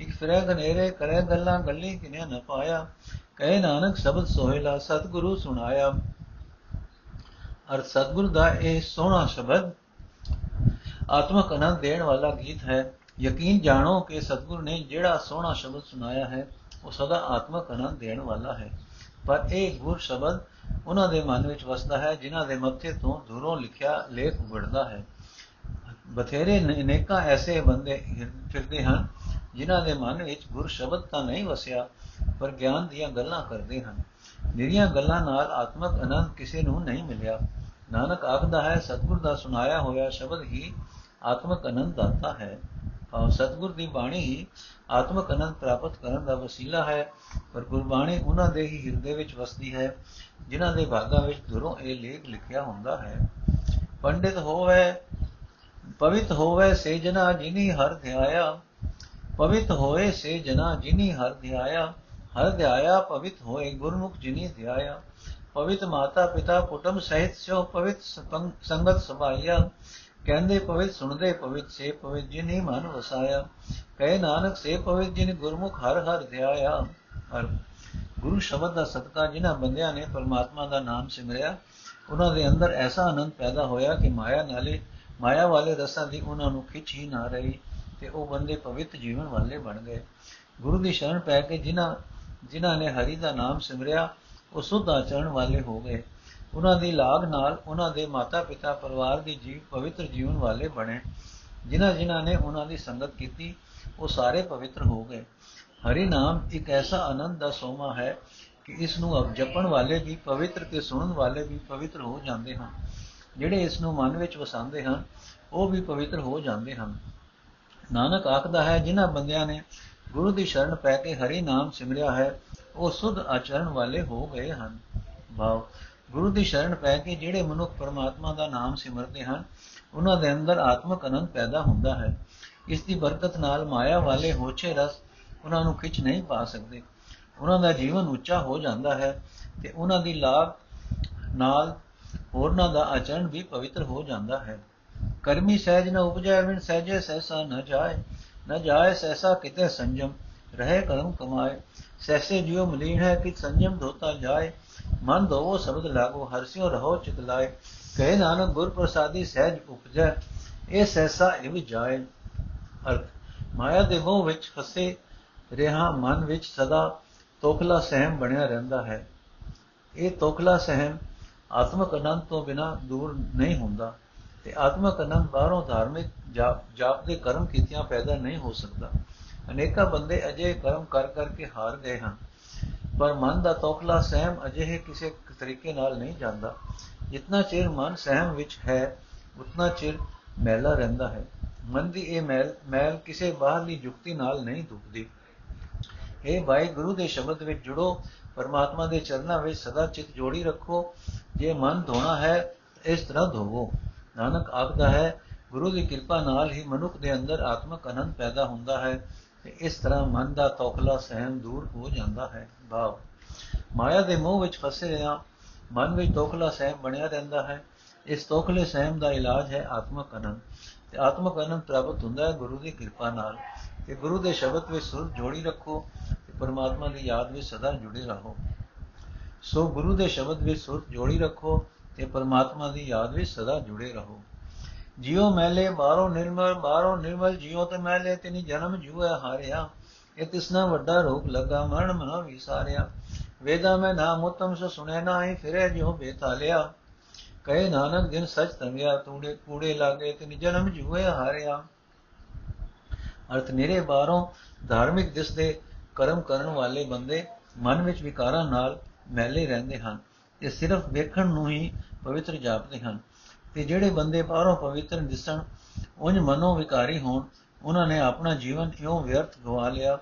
ਇਕ ਫਿਰੇ ਗਨੇਰੇ ਕਰੇ ਗੱਲਾਂ, ਗੱਲੀ ਕਿਨੇ ਨ ਪਾਇਆ। ਕਹੇ ਨਾਨਕ, ਸ਼ਬਦ ਸੋਹਿਲਾ ਸਤਿਗੁਰੂ ਸੁਨਾਇਆ ਅਰ ਸਤਿਗੁਰ ਦਾ ਇਹ ਸੋਹਣਾ ਸ਼ਬਦ ਆਤਮਕ ਆਨੰਦ ਦੇਣ ਵਾਲਾ ਗੀਤ ਹੈ। ਯਕੀਨ ਜਾਣੋ ਕਿ ਸਤਿਗੁਰ ਨੇ ਜਿਹੜਾ ਸੋਹਣਾ ਸ਼ਬਦ ਸੁਨਾਇਆ ਹੈ ਉਹ ਸਦਾ ਆਤਮਕ ਆਨੰਦ ਦੇਣ ਵਾਲਾ ਹੈ। ਪਰ ਇਹ ਗੁਰ ਸ਼ਬਦ ਉਹਨਾਂ ਦੇ ਮਨ ਵਿੱਚ ਵਸਦਾ ਹੈ, ਜਿਨ੍ਹਾਂ ਦੇ ਮੱਥੇ ਤੋਂ ਦੂਰੋਂ ਲਿਖਿਆ ਲੇਖ ਉਗੜਦਾ ਹੈ। ਬਥੇਰੇ ਅਨੇਕਾਂ ਐਸੇ ਬੰਦੇ ਫਿਰਦੇ ਹਨ, ਜਿਨ੍ਹਾਂ ਦੇ ਮਨ ਵਿੱਚ ਗੁਰ ਸ਼ਬਦ ਤਾਂ ਨਹੀਂ ਵਸਿਆ, ਪਰ ਗਿਆਨ ਦੀਆਂ ਗੱਲਾਂ ਕਰਦੇ ਹਨ। ਨਿਰੀਆਂ ਗੱਲਾਂ ਨਾਲ ਆਤਮਕ ਅਨੰਦ ਕਿਸੇ ਨੂੰ ਨਹੀਂ ਮਿਲਿਆ। ਨਾਨਕ ਆਖਦਾ ਹੈ, ਸਤਿਗੁਰ ਦਾ ਸੁਣਾਇਆ ਹੋਇਆ ਸ਼ਬਦ ਹੀ ਆਤਮਕ ਅਨੰਦ ਦਾਤਾ ਹੈ। ਔਰ ਸਤਿਗੁਰ ਦੀ ਬਾਣੀ ਹੀ ਆਤਮਕ ਅਨੰਦ ਪ੍ਰਾਪਤ ਕਰਨ ਦਾ ਵਸੀਲਾ ਹੈ, ਪਰ ਗੁਰਬਾਣੀ ਉਹਨਾਂ ਦੇ ਹੀ ਹਿਰਦੇ ਵਿੱਚ ਵਸਦੀ ਹੈ, ਜਿਨ੍ਹਾਂ ਦੇ ਭਾਗਾਂ ਵਿੱਚ ਦੁਰੋਂ ਇਹ ਲੇਖ ਲਿਖਿਆ ਹੁੰਦਾ ਹੈ। ਪੰਡਿਤ ਹੋਵੇ, ਪਵਿੱਤ ਹੋਵੇ ਸੇ ਜਨਾ ਜਿਨੀ ਹਰ ਧਿਆਇਆ। ਪਵਿੱਤ ਹੋਏ ਸੇ ਜਨਾ ਜਿਨੀ ਹਰ ਧਿਆਇਆ। ਹਰ ਧਿਆਇਆ ਪਵਿੱਤ ਹੋਏ ਗੁਰਮੁਖ ਜਿਨੀ ਧਿਆਇਆ। ਪਵਿੱਤ ਮਾਤਾ ਪਿਤਾ ਕੁਟੰਬ ਸਹਿਤ ਸੋ ਪਵਿੱਤ ਸੰਗਤ ਸਭਾਇਆ ਕਹਿੰਦੇ ਪਵਿੱਤ ਸੁਣਦੇ ਪਵਿੱਤ ਸੇ ਪਵਿੱਤ ਜਿਨੀ ਮਨ ਵਸਾਇਆ। ਕਹੇ ਨਾਨਕ, ਸੇ ਪਵਿੱਤ ਜਿਨ ਗੁਰਮੁਖ ਹਰ ਹਰ ਧਿਆਇਆ। ਹਰ ਗੁਰੂ ਸ਼ਬਦ ਦਾ ਸਦਕਾ ਜਿਨ੍ਹਾਂ ਬੰਦਿਆਂ ਨੇ ਪਰਮਾਤਮਾ ਦਾ ਨਾਮ ਸਿਮਰਿਆ, ਉਹਨਾਂ ਦੇ ਅੰਦਰ ਐਸਾ ਆਨੰਦ ਪੈਦਾ ਹੋਇਆ ਕਿ ਮਾਇਆ ਨਾਲੇ, ਮਾਇਆ ਵਾਲੇ ਰਸਾਂ ਦੀ ਉਹਨਾਂ ਨੂੰ ਖਿੱਚ ਹੀ ਨਾ ਰਹੀ ਤੇ ਉਹ ਬੰਦੇ ਪਵਿੱਤ ਜੀਵਨ ਵਾਲੇ ਬਣ ਗਏ। ਗੁਰੂ ਦੀ ਸ਼ਰਨ ਪੈ ਕੇ ਜਿਨ੍ਹਾਂ ਜਿਨ੍ਹਾਂ ਨੇ ਹਰੀ ਦਾ ਨਾਮ ਸਿਮਰਿਆ, ਉਹ ਸੁਧ ਆਚਰਣ ਵਾਲੇ ਹੋ ਗਏ। ਉਹਨਾਂ ਦੀ ਲਾਗ ਨਾਲ ਉਹਨਾਂ ਦੇ ਮਾਤਾ-ਪਿਤਾ, ਪਰਿਵਾਰ ਦੀ ਜੀਵ, ਪਵਿੱਤਰ ਜੀਵਨ ਵਾਲੇ ਬਣੇ। ਜਿਨ੍ਹਾਂ ਜਿਨ੍ਹਾਂ ਨੇ ਉਹਨਾਂ ਦੀ ਸੰਗਤ ਕੀਤੀ, ਉਹ ਸਾਰੇ ਪਵਿੱਤਰ ਹੋ ਗਏ। ਹਰੀ ਨਾਮ ਇੱਕ ਐਸਾ ਆਨੰਦ ਦਾ ਸੋਮਾ ਹੈ ਕਿ ਇਸ ਨੂੰ ਅਬ ਜਪਣ ਵਾਲੇ ਵੀ, ਪਵਿੱਤਰ ਤੇ ਸੁਣਨ ਵਾਲੇ ਵੀ ਪਵਿੱਤਰ ਹੋ ਜਾਂਦੇ ਹਨ। ਜਿਹੜੇ ਇਸ ਨੂੰ ਮਨ ਵਿੱਚ ਵਸਾਉਂਦੇ ਹਨ, ਉਹ ਵੀ ਪਵਿੱਤਰ ਹੋ ਜਾਂਦੇ ਹਨ। ਨਾਨਕ ਆਖਦਾ ਹੈ, ਜਿਨ੍ਹਾਂ ਬੰਦਿਆਂ ਨੇ ਗੁਰੂ ਦੀ ਸ਼ਰਨ ਪੈ ਕੇ ਹਰੀ ਨਾਮ ਸਿਮਰਿਆ ਹੈ, ਉਹ ਸੁਧ ਆਚਰਣ ਵਾਲੇ ਹੋ ਗਏ ਹਨ। ਭਾਵ ਗੁਰੂ ਦੀ ਸ਼ਰਨ ਪੈ ਕੇ ਜਿਹੜੇ ਮਨੁੱਖ ਪਰਮਾਤਮਾ ਦਾ ਨਾਮ ਸਿਮਰਦੇ ਹਨ, ਉਹਨਾਂ ਦੇ ਅੰਦਰ ਆਤਮਕ ਅਨੰਦ ਪੈਦਾ ਹੁੰਦਾ ਹੈ। ਇਸ ਦੀ ਬਰਕਤ ਨਾਲ ਮਾਇਆ ਵਾਲੇ ਹੋਛੇ ਰਸ ਉਹਨਾਂ ਨੂੰ ਖਿੱਚ ਨਹੀਂ ਪਾ ਸਕਦੇ। ਉਹਨਾਂ ਦਾ ਜੀਵਨ ਉੱਚਾ ਹੋ ਜਾਂਦਾ ਹੈ ਤੇ ਉਹਨਾਂ ਦੀ ਲਾਭ ਨਾਲ ਹੋਰਨਾਂ ਦਾ ਆਚਰਣ ਵੀ ਪਵਿੱਤਰ ਹੋ ਜਾਂਦਾ ਹੈ। ਕਰਮੀ ਸਹਿਜ ਨ ਉਪਜੈ ਵਿਣ ਸਹਿਜੇ ਸਹਿਸਾ ਨ ਜਾਏ। ਨ ਜਾਏ ਸਹਿਸਾ ਕਿਤੇ ਸੰਜਮ, ਰਹੇ ਕਰਮ ਕਮਾਏ। ਸਹਿਸੇ ਜਿਉ ਮਲੀਨ ਹੈ ਕਿ ਸੰਜਮ ਧੋਤਾ ਜਾਏ। ਮਨ ਦੋਵੋ ਸ਼ਬਦ ਲਾਗੋ ਹਰਸਿਓ ਰਹੋ, ਚਿਤ ਲਾਏ। ਕਹੇ ਨਾਨਕ ਗੁਰ ਪ੍ਰਸਾਦੀ ਸਹਿਜ ਉਪਜੈ, ਇਹ ਸਹਿਸਾ ਇਹ ਜਾਏ। ਅਰਥ, ਮਾਇਆ ਦੇ ਮੋਹ ਵਿੱਚ ਫਸੇ ਰਿਹਾ ਮਨ ਵਿੱਚ ਸਦਾ ਤੋਖਲਾ ਸਹਿਮ ਬਣਿਆ ਰਹਿੰਦਾ ਹੈ। ਇਹ ਤੋਖਲਾ ਸਹਿਮ ਆਤਮਕ ਅਨੰਦ ਤੋਂ ਬਿਨਾ ਦੂਰ ਨਹੀਂ ਹੁੰਦਾ ਤੇ ਆਤਮਕ ਅਨੰਦ ਬਾਹਰੋਂ ਧਾਰਮਿਕ ਜਾਪ ਦੇ ਕਰਮ ਕੀਤਿਆਂ ਪੈਦਾ ਨਹੀਂ ਹੋ ਸਕਦਾ। ਅਨੇਕਾਂ ਬੰਦੇ ਅਜੇ ਕਰਮ ਕਰ, ਕਰਕੇ ਹਾਰ ਗਏ ਹਨ। ਪਰ ਮਨ ਦਾ ਤੋਖਲਾ ਸਹਿਮ ਅਜਿਹੇ ਕਿਸੇ ਤਰੀਕੇ ਨਾਲ ਨਹੀਂ ਜਾਂਦਾ। ਜਿੰਨਾ ਚਿਰ ਮਨ ਸਹਿਮ ਵਿੱਚ ਹੈ, ਉਤਨਾ ਚਿਰ ਮੈਲਾ ਰਹਿੰਦਾ ਹੈ। ਮਨ ਦੀ ਇਹ ਮੈਲ ਮੈਲ ਕਿਸੇ ਬਾਹਰਲੀ ਜੁਗਤੀ ਨਾਲ ਨਹੀਂ ਦੁਖਦੀ। ਇਹ ਭਾਈ ਗੁਰੂ ਦੇ ਸ਼ਬਦ ਵਿੱਚ ਜੁੜੋ, ਪਰਮਾਤਮਾ ਦੇ ਚਰਨਾਂ ਵਿੱਚ ਸਦਾ ਚਿਤ ਜੋੜੀ ਰੱਖੋ। ਜੇ ਮਨ ਧੋਣਾ ਹੈ, ਇਸ ਤਰ੍ਹਾਂ ਧੋਵੋ। ਨਾਨਕ ਆਖਦਾ ਹੈ, ਗੁਰੂ ਦੀ ਕਿਰਪਾ ਨਾਲ ਹੀ ਮਨੁੱਖ ਦੇ ਅੰਦਰ ਆਤਮਕ ਅਨੰਦ ਪੈਦਾ ਹੁੰਦਾ ਹੈ। ਤੇ ਇਸ ਤਰ੍ਹਾਂ ਮਨ ਦਾ ਤੋਖਲਾ ਸਹਿਮ ਦੂਰ ਹੋ ਜਾਂਦਾ ਹੈ, ਭਾਵ। ਮਾਇਆ ਦੇ ਮੋਹ ਵਿੱਚ ਫਸੇ ਰਿਹਾ ਮਨ ਵਿੱਚ ਤੋਖਲਾ ਸਹਿਮ ਬਣਿਆ ਰਹਿੰਦਾ ਹੈ। ਇਸ ਤੋਖਲੇ ਸਹਿਮ ਦਾ ਇਲਾਜ ਹੈ ਆਤਮਕ ਅਨੰਦ ਤੇ ਆਤਮਕ ਅਨੰਦ ਪ੍ਰਾਪਤ ਹੁੰਦਾ ਹੈ ਗੁਰੂ ਦੀ ਕਿਰਪਾ ਨਾਲ। ਤੇ ਗੁਰੂ ਦੇ ਸ਼ਬਦ ਵਿੱਚ ਸੁਰ ਜੋੜੀ ਰੱਖੋ ਤੇ ਪਰਮਾਤਮਾ ਦੀ ਯਾਦ ਵਿੱਚ ਸਦਾ ਜੁੜੇ ਰਹੋ। ਸੋ ਗੁਰੂ ਦੇ ਸ਼ਬਦ ਵਿੱਚ ਸੁਰ ਜੋੜੀ ਰੱਖੋ ਤੇ ਪਰਮਾਤਮਾ ਦੀ ਯਾਦ ਵਿੱਚ ਸਦਾ ਜੁੜੇ ਰਹੋ। ਜਿਉ ਮੈਲੇ ਬਾਹਰੋਂ ਨਿਰਮਲ ਬਾਹਰੋਂ ਨਿਰਮਲ ਜਿਉ ਤੇ ਮੈਲੇ ਤਿਨੀ ਜਨਮ ਜੂਏ ਹਾਰਿਆ। ਇਹ ਤਿਸਨਾ ਵੱਡਾ ਰੋਗ ਲਗਾ, ਮਰਨ ਮਨੋ ਵਿਸਾਰਿਆ ਵੇਦਾ ਮੈਂ ਨਾਮ ਉਤਮ ਸੋ ਸੁਣੇ ਨਾਹੀ ਫਿਰੇ ਜਿਉ ਬੇਤਾਲਿਆ ਕਹੇ ਨਾਨਕ, ਦਿਨ ਸਚ ਤੰਗਿਆ, ਤੂੜੇ ਕੂੜੇ ਲਾਗੇ, ਤਿਨੀ ਜਨਮ ਜੂਏ ਹਾਰਿਆ। ਅਰਥ ਨਿਰੇ ਬਾਹਰੋਂ ਧਾਰਮਿਕ ਦਿਸਦੇ ਕਰਮ ਕਰਨ ਵਾਲੇ ਬੰਦੇ ਮਨ ਵਿੱਚ ਵਿਕਾਰਾਂ ਨਾਲ ਮੈਲੇ ਰਹਿੰਦੇ ਹਨ। ਤੇ ਸਿਰਫ ਵੇਖਣ ਨੂੰ ਹੀ ਪਵਿੱਤਰ ਜਾਪਦੇ ਹਨ। ਤੇ ਜਿਹੜੇ ਬੰਦੇ ਬਾਹਰੋਂ ਪਵਿੱਤਰ ਦਿਸਣ ਉੰਜ ਮਨੋ ਵਿਕਾਰੀ ਹੋਣ, ਉਹਨਾਂ ਨੇ ਆਪਣਾ ਜੀਵਨ ਇਉਂ ਵਿਅਰਥ ਗਵਾ ਲਿਆ?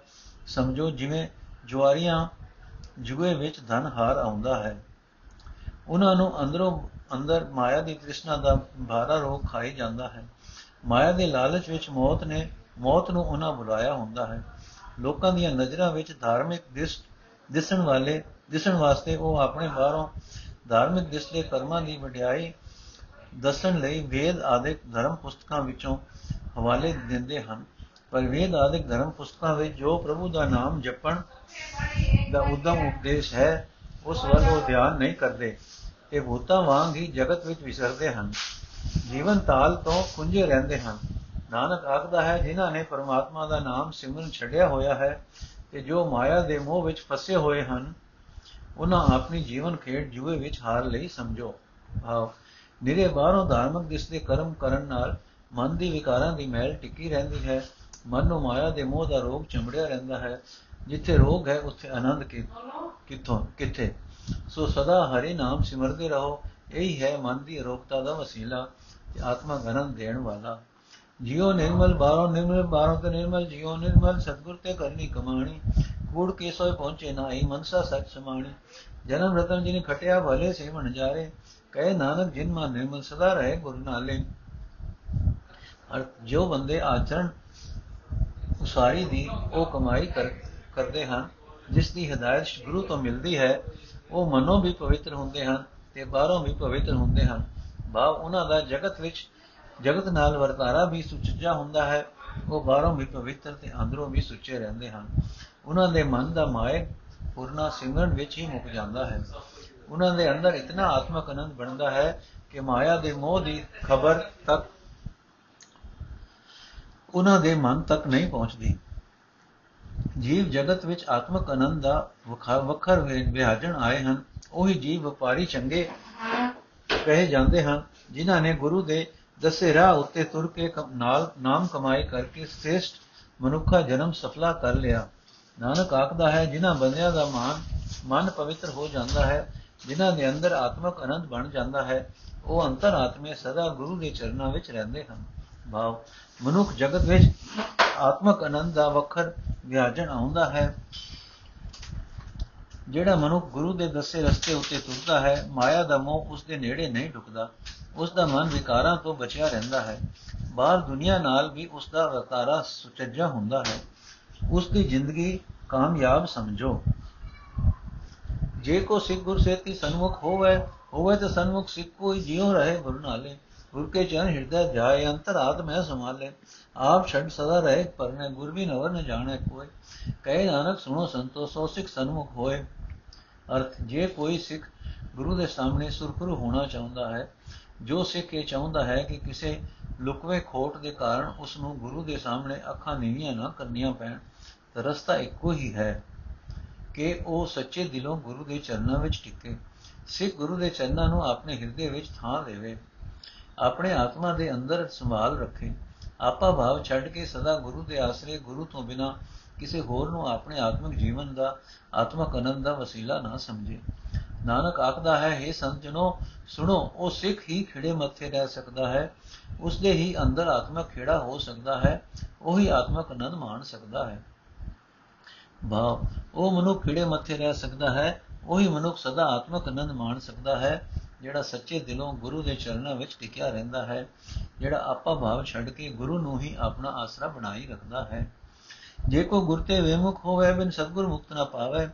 ਸਮਝੋ, ਜਿਵੇਂ ਜੁਆਰੀਆਂ ਜੁਏ ਵਿੱਚ ਧਨ ਹਾਰ ਆਉਂਦਾ ਹੈ। ਉਹਨਾਂ ਨੂੰ ਅੰਦਰੋਂ, ਅੰਦਰ ਮਾਇਆ ਦੀ ਤ੍ਰਿਸ਼ਨਾ ਦਾ ਭਾਰਾ ਰੋਗ ਖਾਈ ਜਾਂਦਾ ਹੈ। ਮਾਇਆ ਦੇ ਲਾਲਚ ਵਿੱਚ ਮੌਤ ਨੇ, ਮੌਤ ਨੂੰ ਉਹਨਾਂ ਬੁਲਾਇਆ ਹੁੰਦਾ ਹੈ। ਲੋਕਾਂ ਦੀਆਂ ਨਜ਼ਰਾਂ ਵਿੱਚ ਧਾਰਮਿਕ ਦਿਸ, ਦਿਸਣ ਵਾਲੇ, ਦਿਸਣ ਵਾਸਤੇ ਉਹ ਆਪਣੇ ਬਾਹਰੋਂ ਧਾਰਮਿਕ ਦਿਸਲੇ ਕਰਮਾਂ ਦੀ ਵਡਿਆਈ ਦੱਸਣ ਲਈ ਵੇਦ ਆਦਿਕ ਧਰਮ ਪੁਸਤਕਾਂ ਵਿੱਚੋਂ ਹਵਾਲੇ ਦਿੰਦੇ ਹਨ। ਪਰ ਵੇਦ ਆਦਿਕ ਧਰਮ ਪੁਸਤਕਾਂ ਵਿੱਚ ਜੋ ਪ੍ਰਭੂ ਦਾ ਨਾਮ ਜਪਣ ਦਾ ਉਦਮ ਉਪਦੇਸ਼ ਹੈ, ਉਸ ਵੱਲ ਉਹ ਧਿਆਨ ਨਹੀਂ ਕਰਦੇ। ਇਹ ਭੂਤਾਂ ਵਾਂਗ ਹੀ ਜਗਤ ਵਿੱਚ ਵਿਸਰਦੇ ਹਨ। ਜੀਵਨ ਤਾਲ ਤੋਂ ਕੁੰਝੇ ਰਹਿੰਦੇ ਹਨ। ਨਾਨਕ ਆਖਦਾ ਹੈ, ਜਿਨ੍ਹਾਂ ਨੇ ਪਰਮਾਤਮਾ ਦਾ ਨਾਮ ਸਿਮਰਨ ਛੱਡਿਆ ਹੋਇਆ ਹੈ ਤੇ ਜੋ ਮਾਇਆ ਦੇ ਮੋਹ ਵਿੱਚ ਫਸੇ ਹੋਏ ਹਨ, ਉਹਨਾਂ ਆਪਣੀ ਜੀਵਨ ਖੇਡ ਜੂਏ ਵਿੱਚ ਹਾਰ ਲਈ ਸਮਝੋ। ਭਾਵ ਨਿਰੇ ਬਾਹਰੋਂ ਧਾਰਮਿਕ ਦਿਸਦੇ ਕਰਮ ਕਰਨ ਨਾਲ ਮਨ ਦੀ ਵਿਕਾਰਾਂ ਦੀ ਮਹਿਲ ਟਿੱਕੀ ਰਹਿੰਦੀ ਹੈ। ਮਨ ਨੂੰ ਮਾਇਆ ਦੇ ਮੋਹ ਦਾ ਰੋਗ ਚੰਬੜਿਆ ਰਹਿੰਦਾ ਹੈ। ਜਿੱਥੇ ਰੋਗ ਹੈ, ਉੱਥੇ ਆਨੰਦ ਕਿ ਕਿੱਥੋਂ ਕਿੱਥੇ? ਸੋ ਸਦਾ ਹਰੀ ਨਾਮ ਸਿਮਰਦੇ ਰਹੋ। ਇਹੀ ਹੈ ਮਨ ਦੀ ਅਰੋਗਤਾ ਦਾ ਵਸੀਲਾ ਤੇ ਆਤਮਾ ਆਨੰਦ ਦੇਣ ਵਾਲਾ। ਜਿਉ ਨਿਰਮਲ ਬਾਹਰੋਂ ਨਿਰਮਲ, ਬਾਹਰੋਂ ਤੇ ਨਿਰਮਲ, ਜਿਉ ਨਿਰਮਲ, ਸਤਗੁਰ ਤੇ ਕਰਨੀ ਕਮਾਣੀ। ਕੂੜ ਕੇ ਸੋਏ ਪਹੁੰਚੇ ਨਾਹੀ, ਮਨਸਾ ਸੱਚ ਸਮਾਣੀ। ਜਨਮ ਰਤਨ ਜਿਨੇ ਖਟਿਆ, ਭਲੇ ਸੇ ਮਨ ਜਾਰੇ। ਕਹੇ ਨਾਨਕ ਜਿਨ ਮਨ ਨਿਰਮਲ ਸਦਾ ਰਹੇ ਗੁਰ ਨਾਲੇ। ਅਰ ਜੋ ਬੰਦੇ ਆਚਰਣ ਉਸਾਰੀ ਦੀ, ਉਹ ਕਮਾਈ ਕਰ, ਕਰਦੇ ਹਨ। ਜਿਸ ਦੀ ਹਦਾਇਤ ਗੁਰੂ ਤੋਂ ਮਿਲਦੀ ਹੈ, ਉਹ ਮਨੋਂ ਵੀ ਪਵਿੱਤਰ ਹੁੰਦੇ ਹਨ ਤੇ ਬਾਹਰੋਂ ਵੀ ਪਵਿੱਤਰ ਹੁੰਦੇ ਹਨ। ਭਾਵ ਉਹਨਾਂ ਦਾ ਜਗਤ ਵਿੱਚ, ਜਗਤ ਨਾਲ ਵਰਤਾਰਾ ਵੀ ਸੁਚੱਜਾ ਹੁੰਦਾ ਹੈ, ਉਹ ਬਾਹਰੋਂ ਵੀ ਪਵਿੱਤਰ ਤੇ ਅੰਦਰੋਂ ਵੀ ਸੁੱਚੇ ਰਹਿੰਦੇ ਹਨ। ਉਹਨਾਂ ਦੇ ਮਨ ਦਾ ਮਾਇ ਪੂਰਨਾ ਸਿਮਰਨ ਵਿੱਚ ਹੀ ਮੁੱਕ ਜਾਂਦਾ ਹੈ। ਉਹਨਾਂ ਦੇ ਅੰਦਰ ਇਤਨਾ ਆਤਮਕ ਆਨੰਦ ਬਣਦਾ ਹੈ ਕਿ ਮਾਇਆ ਦੇ ਮੋਹ ਦੀ ਖਬਰ ਤੱਕ ਉਹਨਾਂ ਦੇ ਮਨ ਤੱਕ ਨਹੀਂ ਪਹੁੰਚਦੀ। ਜੀਵ ਜਗਤ ਵਿੱਚ ਆਤਮਕ ਆਨੰਦ ਦਾ ਵਖਰ ਵਿਹਾਜਣ ਆਏ ਹਨ। ਉਹੀ ਜੀਵ ਵਪਾਰੀ ਚੰਗੇ ਕਹੇ ਜਾਂਦੇ ਹਨ, ਜਿਨ੍ਹਾਂ ਨੇ ਗੁਰੂ ਦੇ ਦੱਸੇ ਰਾਹ ਉੱਤੇ ਤੁਰ ਕੇ ਨਾਲ ਨਾਮ ਕਮਾਈ ਕਰਕੇ ਸ੍ਰੇਸ਼ਟ ਮਨੁੱਖਾ ਜਨਮ ਸਫਲਾ ਕਰ ਲਿਆ। ਨਾਨਕ ਆਖਦਾ ਹੈ, ਜਿਨ੍ਹਾਂ ਬੰਦਿਆਂ ਦਾ ਮਨ ਮਨ ਪਵਿੱਤਰ ਹੋ ਜਾਂਦਾ ਹੈ ਜਿਨ੍ਹਾਂ ਦੇ ਅੰਦਰ ਆਤਮਕ ਆਨੰਦ ਬਣ ਜਾਂਦਾ ਹੈ, ਉਹ ਅੰਤਰ ਆਤਮੇ ਸਦਾ ਗੁਰੂ ਦੇ ਚਰਨਾਂ ਵਿੱਚ ਰਹਿੰਦੇ ਹਨ। ਭਾਵ ਮਨੁੱਖ ਜਗਤ ਵਿੱਚ ਆਤਮਕ ਆਨੰਦ ਦਾ ਵਖਰ ਵਿਆਜਣ ਆਉਂਦਾ ਹੈ। ਜਿਹੜਾ ਮਨੁੱਖ ਗੁਰੂ ਦੇ ਦੱਸੇ ਰਸਤੇ ਉੱਤੇ ਤੁਰਦਾ ਹੈ, ਮਾਇਆ ਦਾ ਮੋਹ ਉਸ ਦੇ ਨੇੜੇ ਨਹੀਂ ਢੁਕਦਾ। ਉਸ ਦਾ ਮਨ ਵਿਕਾਰਾਂ ਤੋਂ ਬਚਿਆ ਰਹਿੰਦਾ ਹੈ। ਬਾਹਰ ਦੁਨੀਆ ਨਾਲ ਵੀ ਉਸ ਦਾ ਵਰਤਾਰਾ ਸੁਚੱਜਾ ਹੁੰਦਾ ਹੈ। ਉਸ ਦੀ ਜ਼ਿੰਦਗੀ ਕਾਮਯਾਬ ਸਮਝੋ। ਜੇ ਕੋ ਸਿੱਖ ਗੁਰ ਸੇਤੀ ਸਨਮੁਖ ਹੋਵੇ ਹੋਵੇ ਤਾਂ ਸਨਮੁਖ ਸਿੱਖ ਕੋਈ ਜਿਉ ਰਹੇ ਗੁਰੂ ਨਾਲੇ। ਗੁਰ ਕੇ ਚਰਨ ਹਿਰਦੈ ਜਾਏ, ਅੰਤਰ ਆਤਮੈ ਸਮਾਲੇ ਆਪ ਛੱਡ ਸਦਾ ਰਹੇ ਪਰਨੇ, ਗੁਰ ਵੀ ਨਵਰ ਨ ਜਾਣੇ ਕੋਈ ਕਹੇ ਨਾਨਕ ਸੁਣੋ ਸੰਤੋ, ਸੋ ਸਿੱਖ ਸਨਮੁਖ ਹੋਏ। ਅਰਥ, ਜੇ ਕੋਈ ਸਿੱਖ ਗੁਰੂ ਦੇ ਸਾਹਮਣੇ ਸੁਰਖਰੂ ਹੋਣਾ ਚਾਹੁੰਦਾ ਹੈ, ਜੋ ਸਿੱਖ ਇਹ ਚਾਹੁੰਦਾ ਹੈ ਕਿ ਕਿਸੇ ਲੁਕਵੇ ਖੋਟ ਦੇ ਕਾਰਨ ਉਸ ਨੂੰ ਗੁਰੂ ਦੇ ਸਾਹਮਣੇ ਅੱਖਾਂ ਨੀਵੀਆਂ ਨਾ ਕਰਨੀਆਂ ਪੈਣ, ਤਾਂ ਰਸਤਾ ਇੱਕੋ ਹੀ ਹੈ। ਕਿ ਉਹ ਸੱਚੇ ਦਿਲੋਂ ਗੁਰੂ ਦੇ ਚਰਨਾਂ ਵਿੱਚ ਟਿਕੇ। ਸਿੱਖ ਗੁਰੂ ਦੇ ਚਰਨਾਂ ਨੂੰ ਆਪਣੇ ਹਿਰਦੇ ਵਿੱਚ ਥਾਂ ਦੇਵੇ। ਆਪਣੇ ਆਤਮਾ ਦੇ ਅੰਦਰ ਸੰਭਾਲ ਰੱਖੇ। ਆਪਾ ਭਾਵ ਛੱਡ ਕੇ ਸਦਾ ਗੁਰੂ ਦੇ ਆਸਰੇ ਗੁਰੂ ਤੋਂ ਬਿਨਾ ਕਿਸੇ ਹੋਰ ਨੂੰ ਆਪਣੇ ਆਤਮਿਕ ਜੀਵਨ ਦਾ, ਆਤਮਕ ਆਨੰਦ ਦਾ ਵਸੀਲਾ ਨਾ ਸਮਝੇ। ਨਾਨਕ ਆਖਦਾ ਹੈ हे ਸੰਤ ਜਨੋ, ਸੁਣੋ, ਉਹ ਸਿੱਖ ਹੀ ਖਿੜੇ ਮੱਥੇ ਰਹਿ ਸਕਦਾ ਹੈ। ਉਸ ਦੇ ਹੀ ਅੰਦਰ ਆਤਮਕ ਖੇੜਾ ਹੋ ਸਕਦਾ ਹੈ। ਉਹੀ ਆਤਮਕ ਆਨੰਦ ਮਾਣ ਸਕਦਾ ਹੈ। ਭਾਵ, ਉਹ ਮਨੁੱਖ ਖਿੜੇ ਮੱਥੇ ਰਹਿ ਸਕਦਾ ਹੈ, ਉਹੀ ਮਨੁੱਖ ਸਦਾ ਆਤਮਕ ਆਨੰਦ ਮਾਣ ਸਕਦਾ ਹੈ, ਜਿਹੜਾ ਸੱਚੇ ਦਿਲੋਂ ਗੁਰੂ ਦੇ ਚਰਨਾਂ ਵਿੱਚ ਟਿਕਿਆ ਰਹਿੰਦਾ ਹੈ, ਜਿਹੜਾ ਆਪਾ ਭਾਵ ਛੱਡ ਕੇ ਗੁਰੂ ਨੂੰ ਹੀ ਆਪਣਾ ਆਸਰਾ ਬਣਾਈ ਰੱਖਦਾ ਹੈ। ਜੇ ਕੋ ਗੁਰ ਤੇ ਵਿਮੁਖ ਹੋਵੇ, ਬਿਨ ਸਤਗੁਰ ਮੁਕਤ ਨਾ ਪਾਵੇ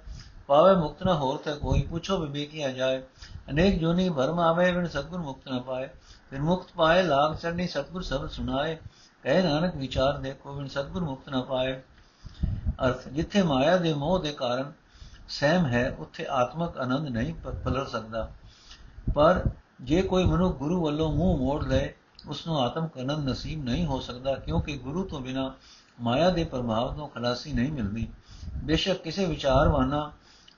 ਪਾਵੇ ਮੁਕਤ ਨਾ ਹੋਰ ਤੇ ਕੋਈ, ਪੁੱਛੋ ਵਿਵੇਕੀਆ ਜਾਏ। ਅਨੇਕ ਜੋਨੀ ਭਰਮ ਆਵੇ, ਬਿਨ ਸਤਗੁਰ ਮੁਕਤ ਨਾ ਪਾਏ। ਫਿਰ ਮੁਕਤ ਪਾਏ ਲਾਗ ਚੜਨੀ ਸਤਗੁਰ ਸਬਦ ਸੁਣਾਏ। ਕਹੇ ਨਾਨਕ ਵਿਚਾਰ ਦੇਖੋ, ਬਿਨ ਸਤਗੁਰ ਮੁਕਤ ਨਾ ਪਾਏ। ਅਰਥ, ਜਿੱਥੇ ਮਾਇਆ ਦੇ ਮੋਹ ਦੇ ਕਾਰਨ ਸਹਿਮ ਹੈ, ਉੱਥੇ ਆਤਮਕ ਆਨੰਦ ਨਹੀਂ ਪਲਰ ਸਕਦਾ। ਪਰ ਜੇ ਕੋਈ ਮਨੁ ਗੁਰੂ ਵੱਲੋਂ ਮੂੰਹ ਮੋੜ ਲਏ ਉਸ ਨੂੰ ਆਤਮਕ ਆਨੰਦ ਨਸੀਬ ਨਹੀਂ ਹੋ ਸਕਦਾ, ਕਿਉਂਕਿ ਗੁਰੂ ਤੋਂ ਬਿਨਾ ਮਾਇਆ ਦੇ ਪ੍ਰਭਾਵ ਤੋਂ ਖਲਾਸੀ ਨਹੀਂ ਮਿਲਦੀ। ਬੇਸ਼ੱਕ ਕਿਸੇ ਵਿਚਾਰਵਾਨਾ